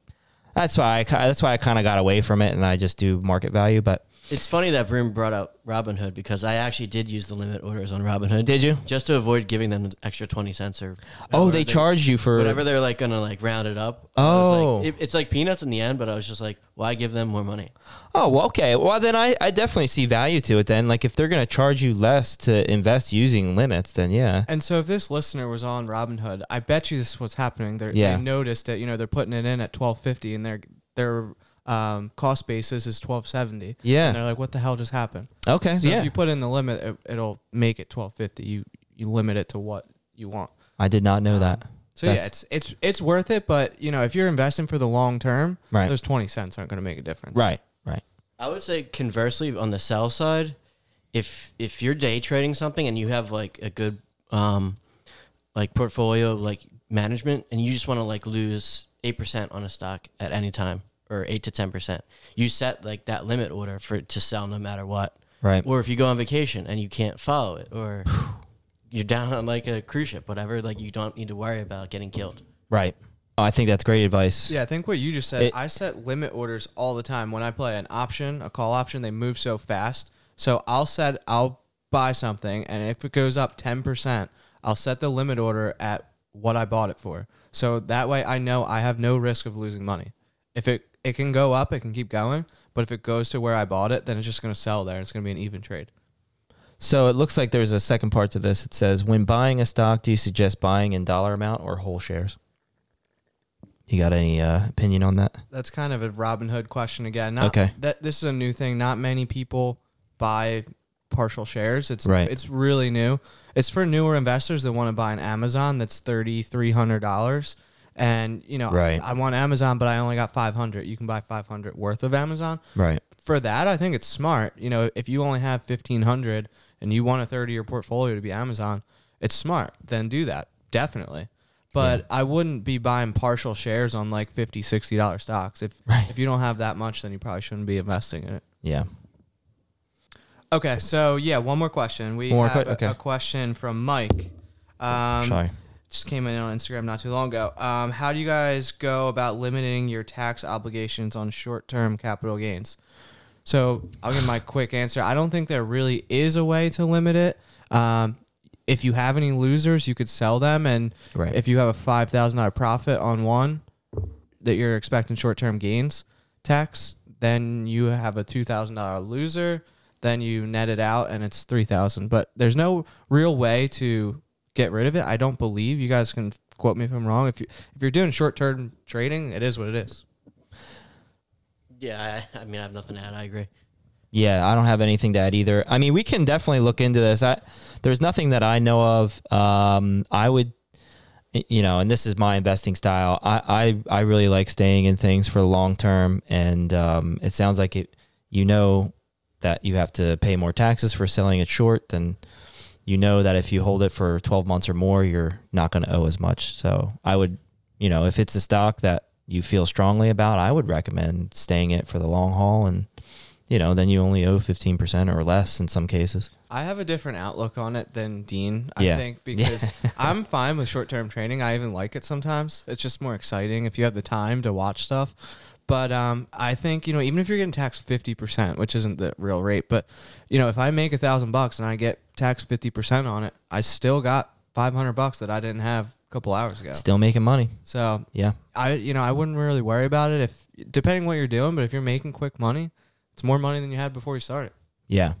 Speaker 1: that's why I that's why I kind of got away from it, and I just do market value. But
Speaker 3: It's funny that Brim brought up Robinhood because I actually did use the limit orders on Robinhood.
Speaker 1: did you?
Speaker 3: just to avoid giving them the extra 20 cents or
Speaker 1: Oh,
Speaker 3: or
Speaker 1: they charged you for
Speaker 3: whatever they're like gonna like round it up I was
Speaker 1: Oh.
Speaker 3: like, it- it's like peanuts in the end but i was just like why give them more money
Speaker 1: Oh, well, okay. Well, then I, I definitely see value to it. Then, like, if they're going to charge you less to invest using limits, then yeah,
Speaker 2: And so if this listener was on Robinhood, I bet you this is what's happening. They're,
Speaker 1: Yeah.
Speaker 2: They noticed that you know they're putting it in at twelve fifty, and their their um, cost basis is twelve seventy.
Speaker 1: Yeah.
Speaker 2: And they're like, "What the hell just happened?"
Speaker 1: okay,
Speaker 2: So
Speaker 1: yeah.
Speaker 2: if you put in the limit, it, it'll make it twelve fifty. You you limit it to what you want.
Speaker 1: I did not know that.
Speaker 2: So yeah, it's it's it's worth it. But you know, if you're investing for the long term,
Speaker 1: Right.
Speaker 2: those twenty cents aren't going to make a difference.
Speaker 1: Right, right.
Speaker 3: i would say conversely on the sell side if if you're day trading something and you have like a good um like portfolio of like management and you just want to like lose 8% on a stock at any time or 8 to 10% you set like that limit order for to sell no matter what
Speaker 1: Right.
Speaker 3: or if you go on vacation and you can't follow it or you're down on like a cruise ship whatever like you don't need to worry about getting killed
Speaker 1: Right. Oh, I think that's great advice.
Speaker 2: Yeah, I think what you just said.
Speaker 1: It-
Speaker 2: I set limit orders all the time when I play an option, a call option. They move so fast, so I'll set, I'll buy something, and if it goes up ten percent, I'll set the limit order at what I bought it for. So that way, I know I have no risk of losing money. If it it can go up, it can keep going, but if it goes to where I bought it, then it's just going to sell there. It's going to be an even trade.
Speaker 1: So it looks like there's a second part to this. It says, when buying a stock, do you suggest buying in dollar amount or whole shares? You got any uh, opinion on that?
Speaker 2: That's kind of a Robinhood question again. Not,
Speaker 1: Okay.
Speaker 2: That this is a new thing. Not many people buy partial shares. It's
Speaker 1: Right.
Speaker 2: It's really new. It's for newer investors that want to buy an Amazon that's thirty three hundred dollars. And you know,
Speaker 1: Right.
Speaker 2: I want Amazon, but I only got five hundred. You can buy five hundred worth of Amazon.
Speaker 1: Right.
Speaker 2: For that, I think it's smart. You know, if you only have fifteen hundred and you want a third of your portfolio to be Amazon, it's smart. Then do that definitely. But I wouldn't be buying partial shares on like 50 60 dollar stocks. If
Speaker 1: Right.
Speaker 2: if you don't have that much, then you probably shouldn't be investing in it.
Speaker 1: Yeah.
Speaker 2: Okay, so yeah, one more question. We
Speaker 1: One
Speaker 2: have a-
Speaker 1: okay.
Speaker 2: a, question from Mike. Um,
Speaker 1: Sorry.
Speaker 2: Just came in on Instagram not too long ago. Um, how do you guys go about limiting your tax obligations on short-term capital gains? So I'll give my quick answer. I don't think there really is a way to limit it. Um, if you have any losers, you could sell them, and
Speaker 1: Right.
Speaker 2: if you have a five thousand dollar profit on one that you're expecting short-term gains tax, then you have a two thousand dollar loser. Then you net it out, and it's three thousand. But there's no real way to get rid of it. I don't believe you guys can quote me if I'm wrong. If you if you're doing short term trading, it is what it is.
Speaker 3: yeah I, I mean i have nothing to add i agree
Speaker 1: Yeah, I don't have anything to add either. I mean, we can definitely look into this. I, there's nothing that I know of. Um, I would, you know, and this is my investing style. I, I, I really like staying in things for the long term, and um, it sounds like it. You know that you have to pay more taxes for selling it short, then you know that if you hold it for 12 months or more, you're not going to owe as much. So I would, you know, if it's a stock that you feel strongly about, I would recommend staying it for the long haul and you know, then you only owe 15% or less in some cases.
Speaker 2: I have a different outlook on it than Dean, I
Speaker 1: Yeah.
Speaker 2: think, because I'm fine with short term trading. I even like it sometimes. It's just more exciting if you have the time to watch stuff. But um, I think, you know, even if you're getting taxed 50%, which isn't the real rate, but, you know, if I make a thousand bucks and I get taxed 50% on it, I still got 500 bucks that I didn't have a couple hours ago.
Speaker 1: Still making money.
Speaker 2: So
Speaker 1: Yeah.
Speaker 2: I, you know, I wouldn't really worry about it if, depending what you're doing, but if you're making quick money, it's more money than you had before you started.
Speaker 1: Yeah.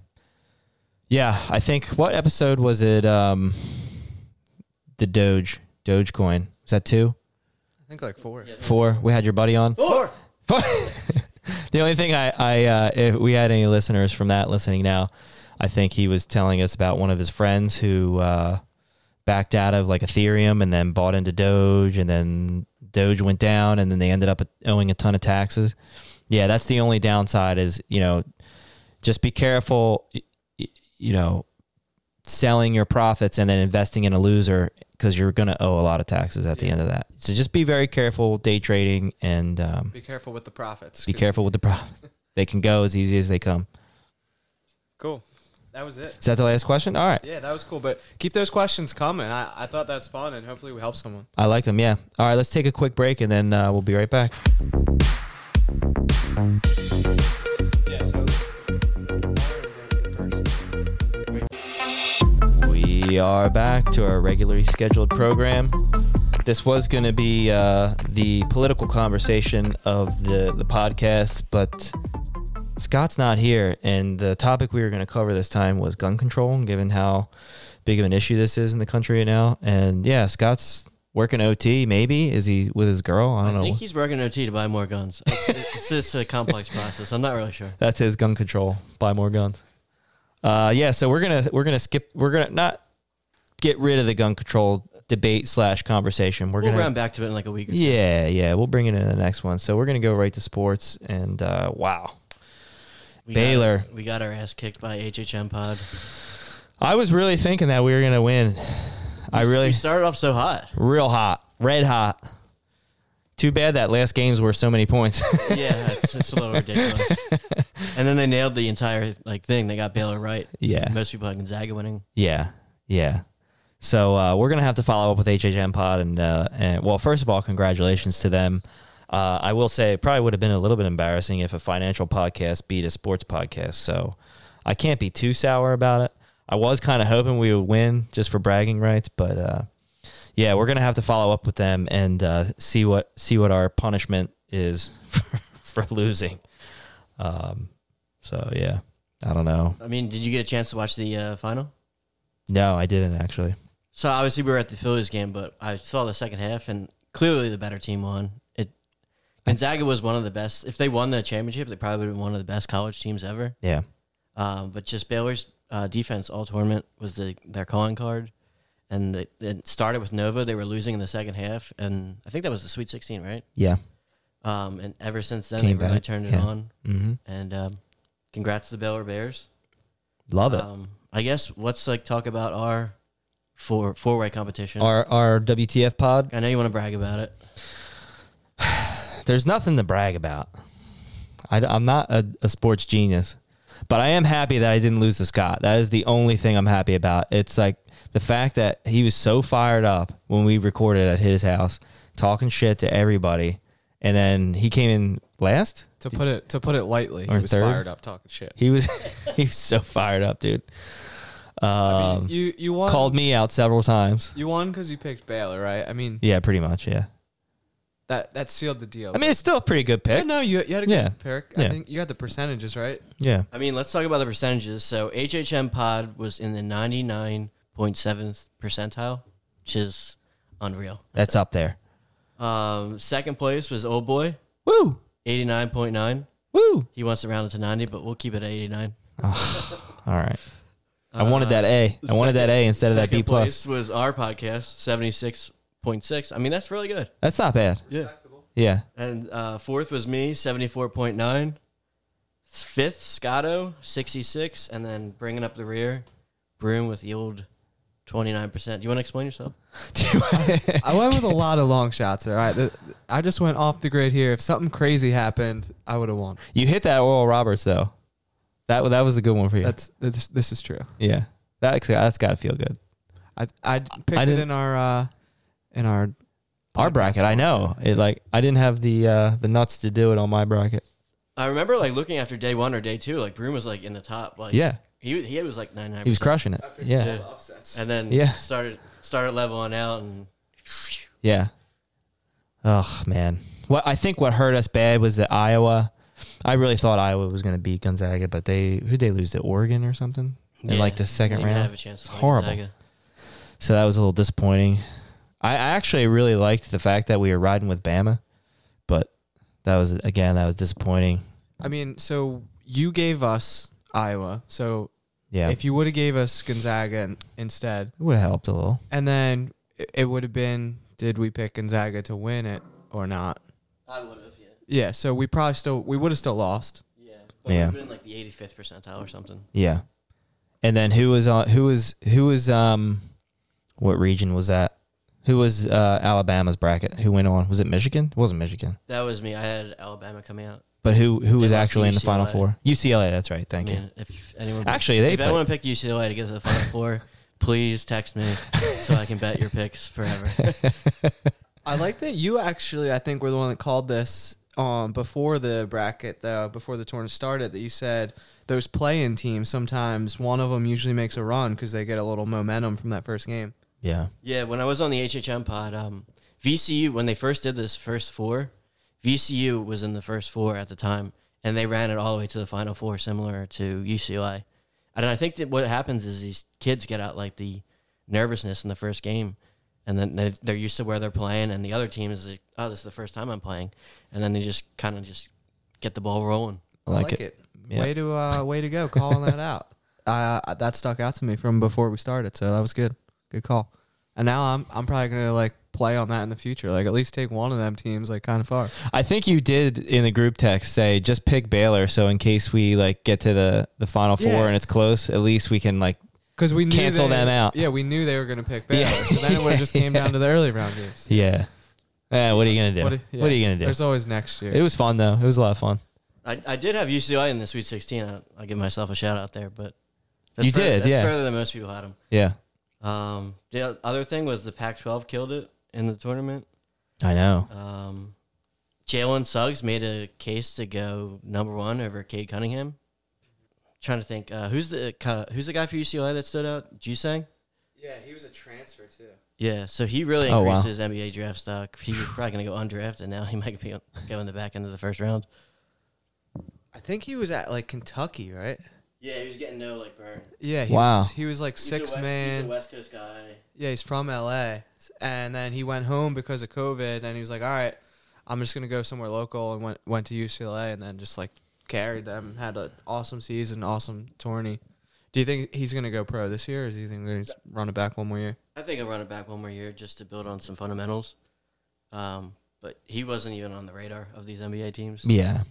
Speaker 1: Yeah. I think, what episode was it? Um, the Doge, Dogecoin. Was that two?
Speaker 2: I think like four.
Speaker 1: Four? We had your buddy on?
Speaker 2: Four.
Speaker 1: The only thing I, I uh, if we had any listeners from that listening now, I think he was telling us about one of his friends who uh, backed out of like Ethereum and then bought into Doge, and then Doge went down, and then they ended up owing a ton of taxes. Yeah, that's the only downside is you know, just be careful. You know, selling your profits and then investing in a loser because you're going to owe a lot of taxes at the end of that. So just be very careful day trading and um,
Speaker 2: Be careful with the profits.
Speaker 1: Be careful with the profit. they can go as easy as they come.
Speaker 2: Cool. That was it.
Speaker 1: Is that the last question? All right.
Speaker 2: Yeah, that was cool. But keep those questions coming. I, I thought that's fun, and hopefully we help someone.
Speaker 1: I like them. Yeah. All right. Let's take a quick break and then uh, we'll be right back. We are back to our regularly scheduled program. This was going to be uh, the political conversation of the, the podcast, but Scott's not here. And the topic we were going to cover this time was gun control, given how big of an issue this is in the country right now. And yeah, Scott's working OT, maybe. Is he with his girl? I
Speaker 3: I
Speaker 1: don't know.
Speaker 3: I think he's working OT to buy more guns. It's, it's just a complex process. I'm not really sure.
Speaker 1: That's his gun control. Buy more guns. Uh, yeah, so we're gonna we're gonna skip. We're gonna not get rid of the gun control debate slash conversation. We're
Speaker 3: We'll
Speaker 1: gonna
Speaker 3: round back to it in like a week or two.
Speaker 1: yeah yeah we'll bring it in the next one. So we're gonna go right to sports and uh, wow,
Speaker 3: We
Speaker 1: Baylor.
Speaker 3: Got, we got our ass kicked by HHM Pod.
Speaker 1: I was really thinking that we were gonna win. I really
Speaker 3: We started off so hot.
Speaker 1: real hot, red hot. Too bad that last games were so many points.
Speaker 3: yeah, it's, it's a little ridiculous. And then they nailed the entire like thing. They got Baylor right.
Speaker 1: yeah.
Speaker 3: Most people had Gonzaga winning.
Speaker 1: Yeah, yeah. So uh, we're gonna have to follow up with HHM Pod, and uh, and well, first of all, congratulations to them. Uh, I will say it probably would have been a little bit embarrassing if a financial podcast beat a sports podcast. So I can't be too sour about it. I was kind of hoping we would win just for bragging rights, but uh, yeah, we're gonna have to follow up with them and uh, see what see what our punishment is for, for losing. Um, so yeah, I don't know.
Speaker 3: I mean, did you get a chance to watch the uh, final?
Speaker 1: No, I didn't actually.
Speaker 3: So obviously we were at the Phillies game, but I saw the second half, and clearly the better team won. It Gonzaga was one of the best. If they won the championship, they probably would have been one of the best college teams ever.
Speaker 1: Yeah.
Speaker 3: Um, but just Baylor's uh, defense all tournament was the their calling card, and it, it started with Nova. They were losing in the second half, and I think that was the Sweet 16, right?
Speaker 1: Yeah.
Speaker 3: Um, and ever since then,
Speaker 1: Came
Speaker 3: they really
Speaker 1: back,
Speaker 3: turned it
Speaker 1: yeah.
Speaker 3: on.
Speaker 1: Mm-hmm.
Speaker 3: And um, congrats to the Baylor Bears.
Speaker 1: Love it.
Speaker 3: Um, I guess let's like talk about our four four way competition.
Speaker 1: our our WTF pod.
Speaker 3: I know you want to brag about it.
Speaker 1: There's nothing to brag about. I, am not a, a sports genius, but I am happy that I didn't lose to Scott. That is the only thing I'm happy about. It's like the fact that he was so fired up when we recorded at his house, talking shit to everybody, and then he came in last.
Speaker 2: To put it to put it lightly, he was
Speaker 1: third?
Speaker 2: fired up talking shit.
Speaker 1: He was he was so fired up, dude. Um,
Speaker 2: I mean, you you won.
Speaker 1: called me out several times.
Speaker 2: You won because you picked Baylor, right? I mean,
Speaker 1: Yeah, pretty much. Yeah.
Speaker 2: that that sealed the deal.
Speaker 1: I mean, it's still a pretty good
Speaker 2: Yeah,
Speaker 1: pick.
Speaker 2: no, you you had a good
Speaker 1: Yeah.
Speaker 2: pick.
Speaker 1: Yeah.
Speaker 2: I think you got the percentages right.
Speaker 1: Yeah.
Speaker 3: I mean, let's talk about the percentages. So HHM Pod was in the ninety nine point seventh percentile, which is unreal.
Speaker 1: That's up there.
Speaker 3: Um, second place was Old Boy,
Speaker 1: Woo.
Speaker 3: eighty nine point nine.
Speaker 1: Woo.
Speaker 3: He wants to round it to ninety, but we'll keep it at eighty nine.
Speaker 1: All right. I wanted that A. I wanted that A instead of that B plus.
Speaker 3: Place was our podcast seventy six point six. I mean, that's really good.
Speaker 1: That's not bad.
Speaker 3: Yeah.
Speaker 1: Yeah.
Speaker 3: And uh, fourth was me, 74.9. Fifth, Scotto, 66. And then bringing up the rear, Broom with the old 29%. Do you want to explain yourself?
Speaker 2: I went with a lot of long shots. All right, The- I just went off the grid here. If something crazy happened, I would have won.
Speaker 1: you hit that Oral Roberts though. That that was a good one for you.
Speaker 2: That's this, this is true.
Speaker 1: yeah. That that's got to feel good.
Speaker 2: I I picked
Speaker 1: I
Speaker 2: it
Speaker 1: didn't-
Speaker 2: in our uh, in our
Speaker 1: Our bracket, I know. It like I didn't have the uh, the nuts to do it on my bracket.
Speaker 3: I remember like looking after day one or day two, like Broom was like in the top. Like
Speaker 1: Yeah.
Speaker 3: He, he was like 99%.
Speaker 1: He was crushing it. Yeah.
Speaker 3: And then
Speaker 1: Yeah.
Speaker 3: started started leveling out and
Speaker 1: Yeah. Oh man. What I think what hurt us bad was that Iowa. I really thought Iowa was going to beat Gonzaga, but they who they lose to Oregon or something in
Speaker 3: Yeah,
Speaker 1: like the second
Speaker 3: didn't
Speaker 1: round.
Speaker 3: Have a chance to
Speaker 1: Horrible.
Speaker 3: Gonzaga.
Speaker 1: So that was a little disappointing. I, I actually really liked the fact that we were riding with Bama, but that was again that was disappointing.
Speaker 2: I mean, so you gave us Iowa. So
Speaker 1: Yeah,
Speaker 2: if you would have gave us Gonzaga instead,
Speaker 1: it would have helped a little.
Speaker 2: and then it, it would have been, did we pick Gonzaga to win it or not?
Speaker 3: I would have, yeah.
Speaker 2: Yeah. So we probably still we would have still lost.
Speaker 3: Yeah. But
Speaker 1: Yeah.
Speaker 3: yeah. been like the 85th percentile or something.
Speaker 1: Yeah, And then who was on? Who was who was um, what region was that? Who was uh, Alabama's bracket? Who went on? Was it Michigan? It wasn't Michigan.
Speaker 3: That was me. I had Alabama coming out.
Speaker 1: But who who was
Speaker 3: lost to
Speaker 1: actually in the final
Speaker 3: UCLA.
Speaker 1: four? UCLA. That's right. Thank
Speaker 3: I
Speaker 1: you.
Speaker 3: mean, if anyone
Speaker 1: Actually, they
Speaker 3: if
Speaker 1: played-
Speaker 3: anyone picked UCLA to get to the final four, please text me so I can bet your picks forever.
Speaker 2: I like that you actually, I think, were the one that called this um, before the bracket, though, before the tournament started. That you said those play-in teams sometimes one of them usually makes a run because they get a little momentum from that first game.
Speaker 1: Yeah.
Speaker 3: Yeah, when I was on the HHM pod, um, VCU when they first did this first four, VCU was in the first four at the time, and they ran it all the way to the final four, similar to UCLA. And I think that what happens is these kids get out like the nervousness in the first game, and then they, they're used to where they're playing, and the other team is like, oh, this is the first time I'm playing, and then they just kind of just get the ball rolling.
Speaker 1: I like, it. Yeah.
Speaker 2: Way to uh, way to go calling that out. Uh, that stuck out to me from before we started, so that was good. Good call. And now I'm I'm probably gonna like play on that in the future. Like at least take one of them teams like kind of far.
Speaker 1: I think you did in the group text say just pick Baylor, so in case we like get to the the final four
Speaker 2: Yeah.
Speaker 1: and it's close, at least we can like
Speaker 2: Because we knew
Speaker 1: Cancel
Speaker 2: they-
Speaker 1: them out.
Speaker 2: Yeah, we knew they were gonna pick Baylor.
Speaker 1: Yeah.
Speaker 2: So then it would have just came down to the early round games.
Speaker 1: yeah. Eh, what are you gonna do?
Speaker 2: What,
Speaker 1: What,
Speaker 2: do- yeah.
Speaker 1: are you gonna do?
Speaker 2: There's always next year.
Speaker 1: It was fun though. It was a lot of fun.
Speaker 3: I, I did have UCLA in the Sweet 16. I, I'll give myself a shout out there, but
Speaker 1: You
Speaker 3: fur-
Speaker 1: did,
Speaker 3: that's
Speaker 1: yeah.
Speaker 3: further than most people had them.
Speaker 1: Yeah.
Speaker 3: Um, the other thing was the Pac-12 killed it in the tournament.
Speaker 1: I know.
Speaker 3: Um, Jalen Suggs made a case to go number one over Cade Cunningham. Trying to think, uh, who's the uh, who's the guy for UCLA that stood out? Juzang.
Speaker 2: yeah, he was a transfer too.
Speaker 3: Yeah, so he really
Speaker 1: Oh, wow.
Speaker 3: increased his NBA draft stock. He was probably going to go undrafted and now. He might be go in the back end of the first round.
Speaker 2: I think he was at like Kentucky, right?
Speaker 3: Yeah, he was getting no like burn.
Speaker 2: Yeah. He
Speaker 1: Wow.
Speaker 2: Was, he was like six man.
Speaker 3: West Coast guy.
Speaker 2: Yeah, he's from LA, and then he went home because of COVID, and he was like, "All right, I'm just gonna go somewhere local," and went went to UCLA, and then just like carried them, had an awesome season, awesome tourney. Do you think he's gonna go pro this year, or do you think he's gonna run it back one more year?
Speaker 3: I think I'll run it back one more year just to build on some fundamentals. Um, but he wasn't even on the radar of these NBA teams.
Speaker 1: Yeah.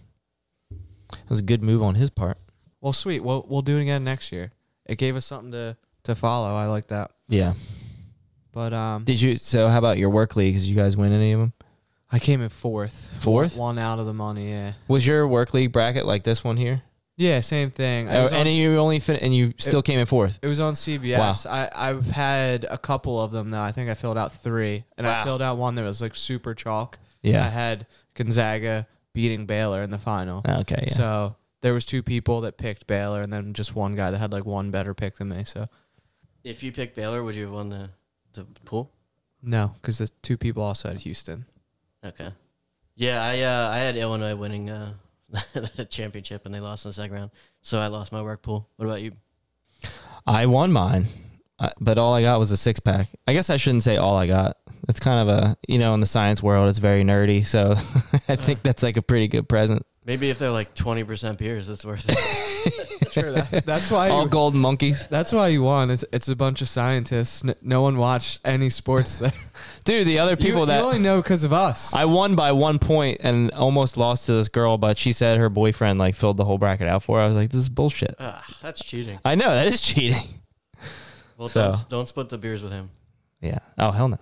Speaker 1: It was a good move on his part.
Speaker 2: Well, sweet. We'll we'll do it again next year. It gave us something to to follow. I like that.
Speaker 1: Yeah.
Speaker 2: But um,
Speaker 1: Did you? So how about your work leagues? Did you guys win any of them?
Speaker 2: I came in fourth.
Speaker 1: Fourth?
Speaker 2: One out of the money. Yeah.
Speaker 1: Was your work league bracket like this one here?
Speaker 2: Yeah. Same thing.
Speaker 1: Oh,
Speaker 2: was on-
Speaker 1: and you only fin- and you still came in fourth.
Speaker 2: It was on CBS. I, I've had a couple of them now. I think I filled out three, and I filled out one that was like super chalk.
Speaker 1: Yeah, I
Speaker 2: had Gonzaga beating Baylor in the final.
Speaker 1: Oh, okay. Yeah.
Speaker 2: So there was two people that picked Baylor, and then just one guy that had like one better pick than me. So
Speaker 3: If you picked Baylor, would you have won the the pool?
Speaker 2: no, because the two people also had Houston.
Speaker 3: Okay. Yeah, I uh, I had Illinois winning uh, the championship, and they lost in the second round. So I lost my work pool. What about you?
Speaker 1: I won mine, uh, but all I got was a six pack. I guess I shouldn't say all I got. That's kind of a you know in the science world it's very nerdy, so I think that's like a pretty good present.
Speaker 3: Maybe if they're like twenty percent beers, it's worth it.
Speaker 2: Sure, that, that's why.
Speaker 1: All
Speaker 2: You,
Speaker 1: golden monkeys,
Speaker 2: that's why you won. It's it's a bunch of scientists. N- no one watched any sports there.
Speaker 1: dude. The other people
Speaker 2: you,
Speaker 1: that
Speaker 2: you only know because of us.
Speaker 1: I won by one point and almost lost to this girl, but she said her boyfriend like filled the whole bracket out for her. I was like, this is bullshit.
Speaker 3: ah, that's cheating.
Speaker 1: I know that is cheating.
Speaker 3: Well,
Speaker 1: So-
Speaker 3: don't, don't split the beers with him.
Speaker 1: Yeah. Oh hell no.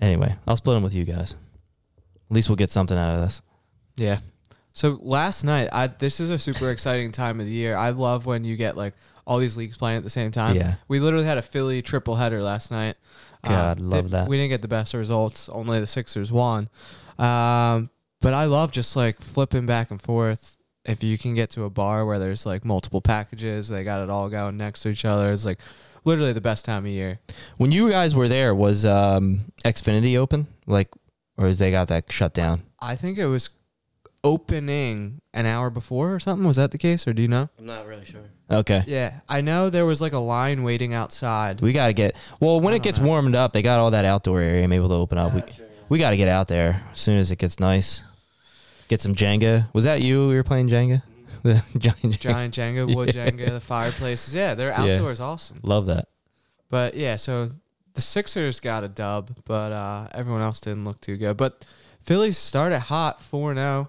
Speaker 1: Anyway, I'll split them with you guys. At least we'll get something out of this.
Speaker 2: Yeah. So last night, I this is a super exciting time of the year. I love when you get like all these leagues playing at the same time.
Speaker 1: Yeah.
Speaker 2: We literally had a Philly triple header last night.
Speaker 1: God,
Speaker 2: Uh,
Speaker 1: love that.
Speaker 2: We didn't get the best results. Only the Sixers won. Um, but I love just like flipping back and forth. If you can get to a bar where there's like multiple packages, they got it all going next to each other. It's like literally the best time of year.
Speaker 1: When you guys were there, was um, Xfinity open? Like, or is they got that shut down?
Speaker 2: I think it was opening an hour before or something. Was that the case, or do you know?
Speaker 3: I'm not really sure.
Speaker 1: Okay.
Speaker 2: Yeah, I know there was like a line waiting outside.
Speaker 1: We got to get well when it gets
Speaker 2: know.
Speaker 1: warmed up. They got all that outdoor area. I'm able to open up. We, we got to get out there as soon as it gets nice. Get some Jenga. Was that you? We were playing Jenga. The giant Jenga.
Speaker 2: Giant Jenga, wood Jenga, the fireplaces. Yeah, their
Speaker 1: Yeah.
Speaker 2: outdoor is awesome.
Speaker 1: Love that.
Speaker 2: But yeah, so the Sixers got a dub, but uh, everyone else didn't look too good. But Phillies started hot, four zero.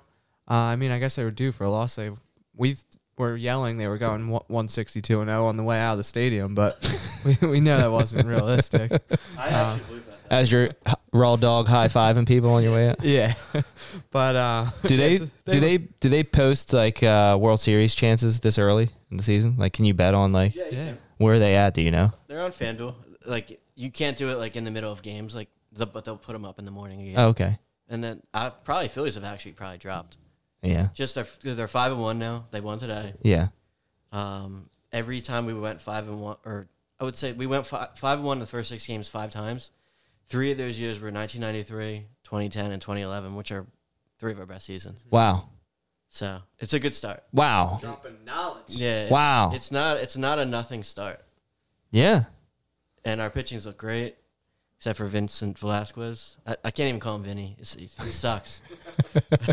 Speaker 2: Uh, I mean, I guess they were due for a loss. They we were yelling they were going 162 and 0 on the way out of the stadium, but we, we know that wasn't realistic.
Speaker 3: I
Speaker 2: actually
Speaker 3: believe that.
Speaker 1: As your raw dog high fiving people on your way out.
Speaker 2: Yeah, but uh,
Speaker 1: Do they
Speaker 2: there's-
Speaker 1: do they do they post like uh, World Series chances this early in the season? Like, can you bet on like
Speaker 3: Yeah,
Speaker 2: Yeah,
Speaker 1: where are they at? Do you know?
Speaker 3: they're on FanDuel. Like you can't do it like in the middle of games, like the, but they'll put them up in the morning again.
Speaker 1: Oh, okay.
Speaker 3: And then uh, probably Phillies have actually probably dropped.
Speaker 1: Yeah.
Speaker 3: Just they're, 'cause they're five and one now. They won today.
Speaker 1: Yeah.
Speaker 3: Um, every time we went five and one, or I would say we went five, five and one in the first six games five times. Three of those years were 1993, 2010, and 2011, which are three of our best seasons.
Speaker 1: Wow.
Speaker 3: So it's a good start.
Speaker 1: Wow.
Speaker 2: dropping knowledge.
Speaker 3: Yeah. It's,
Speaker 1: Wow.
Speaker 3: It's not. It's not a nothing start,
Speaker 1: Yeah.
Speaker 3: and our pitchings look great, except for Vincent Velasquez. I, I can't even call him Vinny. It's, he, he sucks.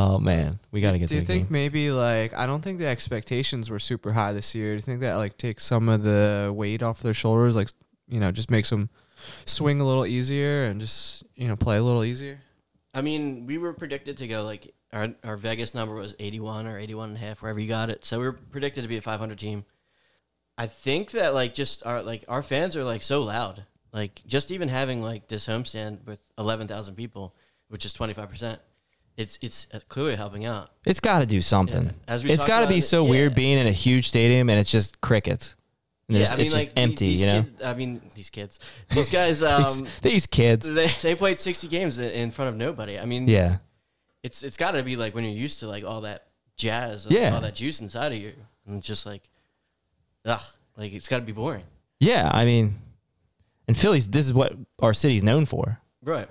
Speaker 1: Oh man, we got to get
Speaker 2: Do you
Speaker 1: to
Speaker 2: think
Speaker 1: game.
Speaker 2: maybe like I don't think the expectations were super high this year. Do you think that like takes some of the weight off their shoulders? Like you know, just makes them swing a little easier and just you know play a little easier.
Speaker 3: I mean, we were predicted to go like our our Vegas number was 81 or 81 and a half, wherever you got it. So we were predicted to be a 500 team. I think that like just our like our fans are like so loud. Like just even having like this homestand with 11,000 people, which is 25%, it's it's uh, clearly helping out.
Speaker 1: It's got to do something.
Speaker 3: Yeah. As we
Speaker 1: It's got to be
Speaker 3: it-
Speaker 1: so weird
Speaker 3: yeah.
Speaker 1: being in a huge stadium and it's just crickets. And there's- it's just empty, you know.
Speaker 3: kid- I mean, these kids, these guys, um,
Speaker 1: these, these kids.
Speaker 3: they they played 60 games in- in front of nobody. I mean,
Speaker 1: Yeah.
Speaker 3: it's it's got to be like when you're used to like all that jazz,
Speaker 1: Yeah.
Speaker 3: all that juice inside of you, and it's just like, ugh, like it's got to be boring,
Speaker 1: Yeah. I mean, and Philly's. This is what our city's known for.
Speaker 3: right?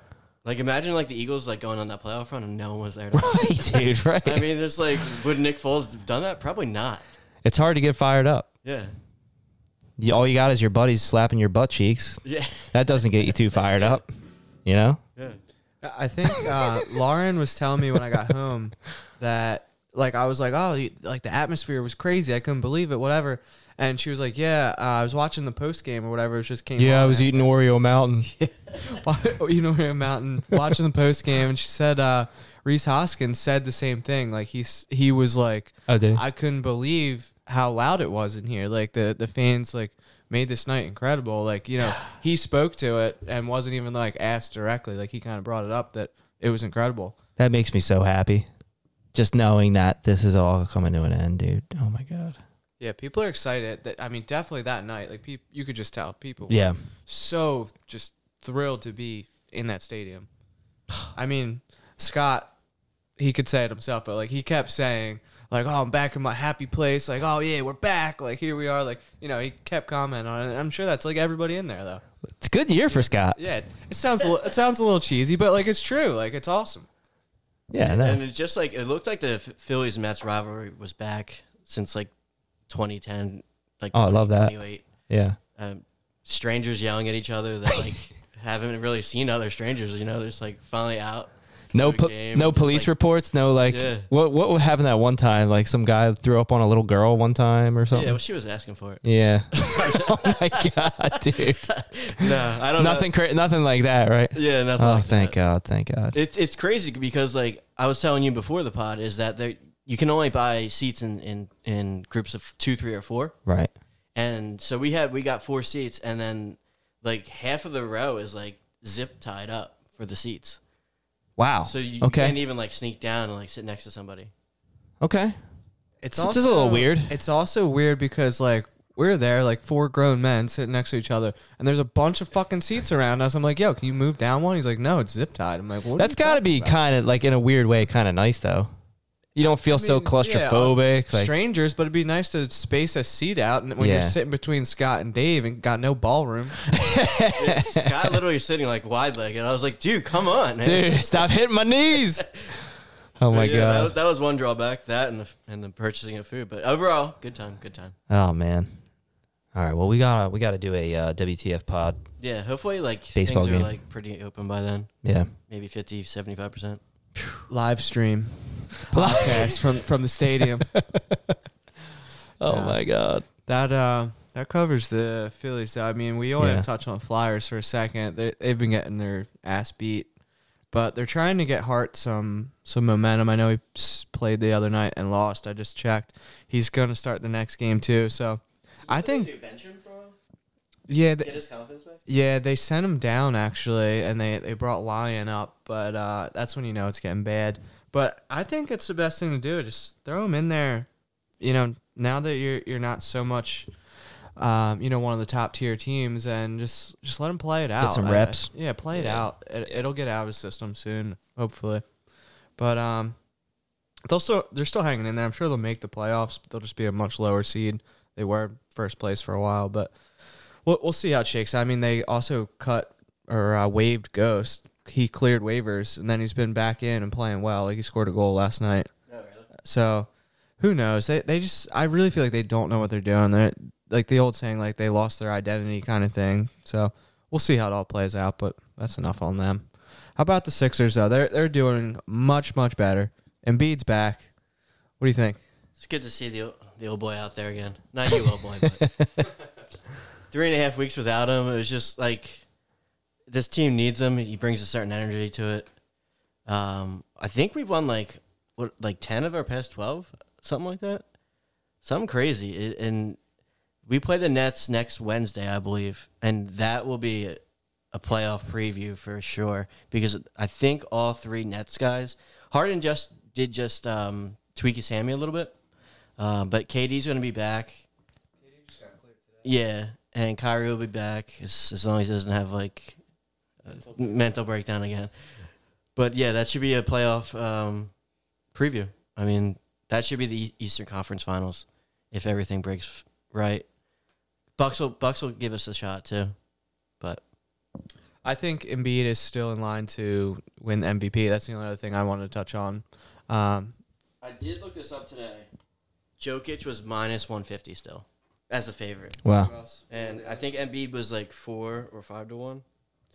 Speaker 3: Like imagine like the Eagles like going on that playoff run and no one was there. To
Speaker 1: Right, dude. Right.
Speaker 3: I mean, just like would Nick Foles have done that? Probably not.
Speaker 1: it's hard to get fired up.
Speaker 3: Yeah,
Speaker 1: You, all you got is your buddies slapping your butt cheeks.
Speaker 3: yeah,
Speaker 1: That doesn't get you too fired up. You know.
Speaker 3: yeah.
Speaker 2: I think uh, Lauren was telling me when I got home that like I was like, oh, like the atmosphere was crazy. I couldn't believe it. Whatever. And she was like, yeah, uh, I was watching the post game or whatever. It just came.
Speaker 1: Yeah, I was
Speaker 2: and-
Speaker 1: eating Oreo Mountain.
Speaker 2: you know, Ram Mountain watching the post game, and she said uh, Rhys Hoskins said the same thing. Like he's he was like,
Speaker 1: Oh, did he?
Speaker 2: I couldn't believe how loud it was in here. Like the the fans like made this night incredible. Like you know, he spoke to it and wasn't even like asked directly. Like he kind of brought it up that it was incredible.
Speaker 1: That makes me so happy. Just knowing that this is all coming to an end, dude. Oh my god.
Speaker 2: Yeah, people are excited. That I mean, definitely that night. Like people, you could just tell people. were
Speaker 1: Yeah.
Speaker 2: so just thrilled to be in that stadium. I mean, Scott, he could say it himself, but like he kept saying, like, "Oh, I'm back in my happy place." Like, "Oh yeah, we're back." Like here we are. Like you know, he kept commenting on it. I'm sure that's like everybody in there though.
Speaker 1: It's a good year for Scott.
Speaker 2: Yeah, it sounds a li- it sounds a little cheesy, but like it's true. Like it's awesome.
Speaker 1: Yeah, no.
Speaker 3: And it just like it looked like the Phillies and Mets rivalry was back since like 2010. Like
Speaker 1: Oh, I love that.
Speaker 3: 2008.
Speaker 1: yeah.
Speaker 3: um, strangers yelling at each other that like haven't really seen other strangers. You know, they're just like finally out.
Speaker 1: No, po- no police
Speaker 3: like-
Speaker 1: reports. No, like
Speaker 3: Yeah.
Speaker 1: what what happened that one time? Like some guy threw up on a little girl one time or something.
Speaker 3: Yeah, well, she was asking for it.
Speaker 1: Yeah. oh my god, dude.
Speaker 3: No, I don't. Know.
Speaker 1: Nothing, cra- nothing like that, right?
Speaker 3: Yeah, nothing.
Speaker 1: Oh,
Speaker 3: like
Speaker 1: thank
Speaker 3: that.
Speaker 1: God, thank God.
Speaker 3: It's it's crazy because like I was telling you before the pod is that there you can only buy seats in in in groups of two, three, or four,
Speaker 1: right.
Speaker 3: and so we had we got four seats, and then like half of the row is like zip tied up for the seats.
Speaker 1: Wow.
Speaker 3: So you
Speaker 1: okay.
Speaker 3: can't even like sneak down and like sit next to somebody.
Speaker 1: okay.
Speaker 2: It's
Speaker 1: It's
Speaker 2: also
Speaker 1: just a little weird.
Speaker 2: It's also weird because like we're there, like four grown men sitting next to each other, and there's a bunch of fucking seats around us. I'm like, yo, can you move down one? He's like, no, it's zip tied. I'm like, what?
Speaker 1: That's got to be kind of like in a weird way, kind of nice though. You don't feel so claustrophobic. like
Speaker 2: strangers, but it'd be nice to space a seat out, and when
Speaker 1: Yeah.
Speaker 2: you're sitting between Scott and Dave and got no ballroom.
Speaker 3: Yeah, Scott literally sitting like wide legged. I was like, dude, come on, man.
Speaker 1: dude, stop hitting my knees. Oh my
Speaker 3: Yeah,
Speaker 1: god.
Speaker 3: was, that was one drawback. That and the and the purchasing of food, but overall, good time, good time.
Speaker 1: Oh man. All right. Well, we gotta we gotta do a uh, WTF pod.
Speaker 3: Yeah, hopefully like
Speaker 1: Baseball
Speaker 3: things are
Speaker 1: game.
Speaker 3: like pretty open by then.
Speaker 1: Yeah.
Speaker 3: Maybe 50, 75 percent.
Speaker 2: Live stream podcast from from the stadium.
Speaker 1: Oh
Speaker 2: Yeah.
Speaker 1: my god.
Speaker 2: That uh, that covers the Phillies. I mean, we only
Speaker 1: Yeah.
Speaker 2: have to touch on Flyers for a second. They, they've been getting their ass beat but they're trying to get Hart some some momentum. I know he played the other night and lost. I just checked. He's going to start the next game too. So I think yeah, th-
Speaker 3: his
Speaker 2: yeah, they sent him down actually, and they they brought Lyon up, but uh, that's when you know it's getting bad. But I think it's the best thing to do. Just throw him in there. You know, now that you're you're not so much, um, you know, one of the top tier teams, and just just let him play it out.
Speaker 1: Get some
Speaker 2: I-
Speaker 1: reps.
Speaker 2: yeah, play it
Speaker 3: Yeah.
Speaker 2: out. It, it'll get out of his system soon, hopefully. But um, they'll still they're still hanging in there. I'm sure they'll make the playoffs, but they'll just be a much lower seed. They were first place for a while, but we'll we'll see how it shakes. out. I mean, they also cut or uh, waived Ghost. He cleared waivers, and then he's been back in and playing well. Like he scored a goal last night. Oh, so who knows? They they just I really feel like they don't know what they're doing. They're like the old saying, like they lost their identity kind of thing. So we'll see how it all plays out. But that's enough on them. How about the Sixers though? They're they're doing much much better. Embiid's back. What do you think?
Speaker 3: It's good to see the the old boy out there again. Not you, old boy. But three and a half weeks without him, it was just like this team needs him. He brings a certain energy to it. Um, I think we've won like what, like ten of our past twelve, something like that. Something crazy. It, and we play the Nets next Wednesday, I believe, and that will be a, a playoff preview for sure. Because I think all three Nets guys, Harden just did just um, tweak his hammy a little bit. Uh, but KD's going to be back. Yeah, and Kyrie will be back as, as long as he doesn't have like a mental breakdown again. But yeah, that should be a playoff um, preview. I mean, that should be the Eastern Conference Finals if everything breaks right. Bucks will Bucks will give us a shot too. But
Speaker 2: I think Embiid is still in line to win the MVP. That's the only other thing I wanted to touch on. Um,
Speaker 3: I did look this up today. Jokic was minus 150 still as a favorite.
Speaker 1: Wow.
Speaker 3: And I think Embiid was like 4 or 5 to 1.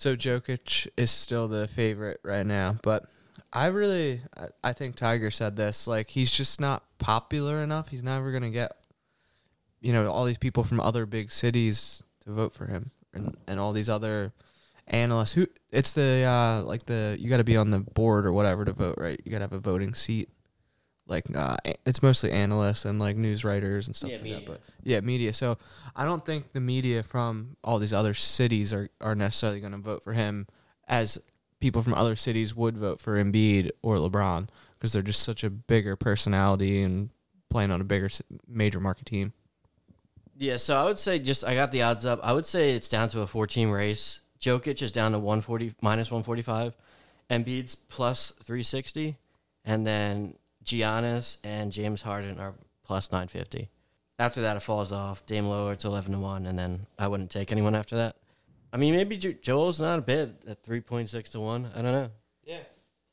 Speaker 2: So Jokic is still the favorite right now, but I really, I- think Tiger said this. Like he's just not popular enough. He's never gonna get, you know, all these people from other big cities to vote for him, and and all these other analysts. Who it's the uh like the you got to be on the board or whatever to vote, right? You got to have a voting seat. Like uh, it's mostly analysts and like news writers and stuff
Speaker 3: Yeah,
Speaker 2: like
Speaker 3: media.
Speaker 2: that. But yeah, media. So I don't think the media from all these other cities are, are necessarily going to vote for him as people from other cities would vote for Embiid or LeBron because they're just such a bigger personality and playing on a bigger major market team.
Speaker 3: Yeah, so I would say just I got the odds up. I would say it's down to a four team race. Jokic is down to 140 minus 145. Embiid's plus 360 and then Giannis and James Harden are plus 950. After that it falls off. Dame Lillard's 11 to 1 and then I wouldn't take anyone after that. I mean, maybe Jo- Joel's not a bid at 3.6 to 1. I don't know.
Speaker 2: Yeah,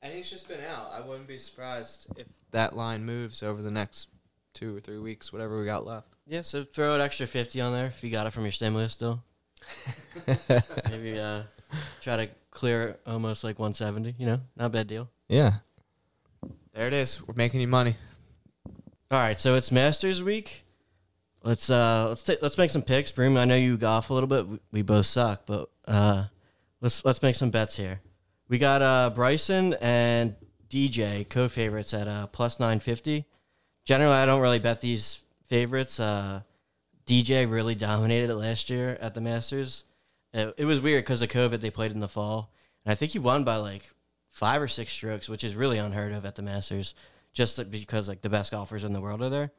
Speaker 2: and he's just been out. I wouldn't be surprised if that line moves over the next two or three weeks, whatever we got left.
Speaker 3: Yeah, so throw an extra 50 on there if you got it from your stimulus still. Maybe uh, try to clear almost like 170, you know? Not a bad deal.
Speaker 1: Yeah.
Speaker 2: There it is. We're making you money.
Speaker 3: All right, so it's Masters week. Let's uh let's ta- let's make some picks. Broom, I know you golf a little bit. We, we both suck, but uh let's let's make some bets here. We got uh Bryson and DJ co-favorites at uh plus 950. Generally, I don't really bet these favorites. Uh DJ really dominated it last year at the Masters. It, it was weird because of COVID. They played in the fall, and I think he won by like five or six strokes, which is really unheard of at the Masters, just because like the best golfers in the world are there.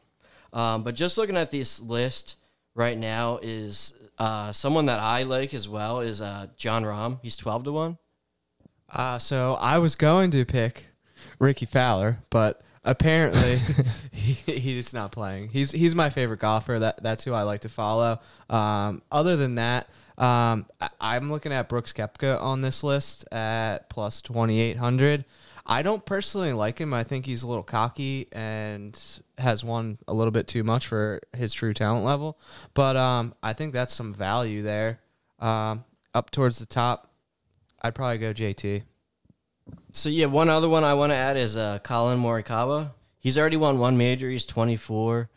Speaker 3: Um, but just looking at this list right now is uh, someone that I like as well is uh, Jon Rahm. He's twelve to one.
Speaker 2: Uh, so I was going to pick Rickie Fowler, but apparently he, he's not playing. He's he's my favorite golfer. That that's who I like to follow. Um, other than that, um, I, I'm looking at Brooks Koepka on this list at plus 2800. I don't personally like him. I think he's a little cocky and has won a little bit too much for his true talent level. But um, I think that's some value there. Um, up towards the top, I'd probably go JT.
Speaker 3: So yeah, one other one I want to add is uh, Collin Morikawa. He's already won one major. He's 24.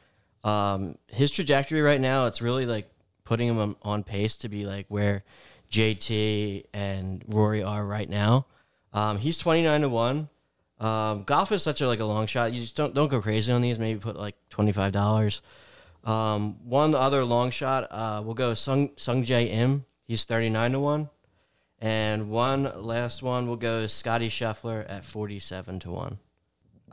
Speaker 3: Um, his trajectory right now, it's really like putting him on, pace to be like where JT and Rory are right now. Um, he's twenty nine to one. Um, golf is such a like a long shot. You just don't don't go crazy on these. Maybe put like twenty five dollars. Um, one other long shot. Uh, we'll go Sung Sungjae Im. He's thirty nine to one. And one last one will go Scotty Scheffler at forty seven to one.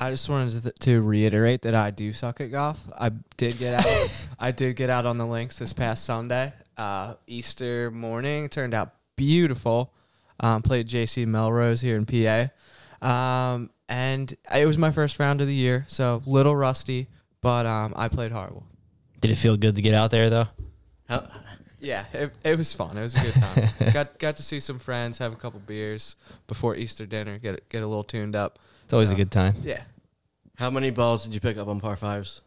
Speaker 2: I just wanted to, to reiterate that I do suck at golf. I did get out. I did get out on the links this past Sunday. Uh, Easter morning turned out beautiful. Um, played JC Melrose here in PA, um, and it was my first round of the year, so little rusty, but um, I played horrible.
Speaker 1: Did it feel good to get out there though?
Speaker 3: How,
Speaker 2: Yeah, it, it was fun. It was a good time. got got to see some friends, have a couple beers before Easter dinner, get get a little tuned up.
Speaker 1: It's always
Speaker 2: So,
Speaker 1: a good time.
Speaker 2: Yeah,
Speaker 3: how many balls did you pick up on par fives?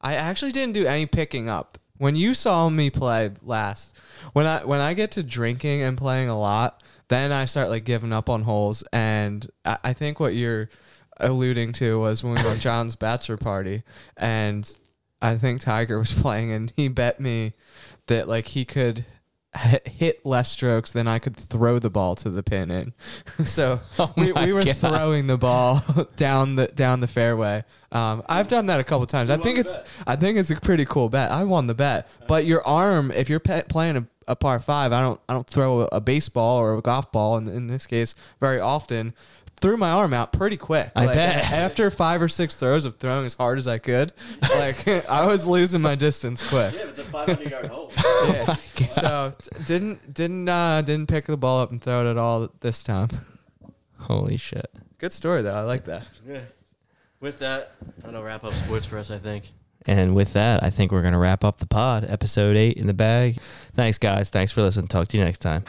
Speaker 2: I actually didn't do any picking up. When you saw me play last, when I when I get to drinking and playing a lot, then I start like giving up on holes. And I, I think what you're alluding to was when we were on John's bachelor party, and I think Tiger was playing, and he bet me that like he could hit less strokes than I could throw the ball to the pin in. so
Speaker 1: Oh
Speaker 2: we, we were
Speaker 1: God.
Speaker 2: throwing the ball down the down the fairway. Um, I've done that a couple times. I think it's I think it's a pretty cool bet. I won the bet, but your arm, if you're pe- playing a, a par five, I don't I don't throw a, a baseball or a golf ball in, in this case very often. Threw my arm out pretty quick.
Speaker 1: I
Speaker 2: Like,
Speaker 1: bet.
Speaker 2: After five or six throws of throwing as hard as I could, like I was losing my distance quick.
Speaker 3: Yeah, it's a five hundred yard hole.
Speaker 2: Yeah. so t- didn't didn't uh, didn't pick the ball up and throw it at all this time.
Speaker 1: Holy shit.
Speaker 2: Good story though. I like that.
Speaker 3: Yeah. With that, that'll wrap up sports for us. I think.
Speaker 1: And with that, I think we're going to wrap up the pod. Episode eight in the bag. Thanks, guys. Thanks for listening. Talk to you next time.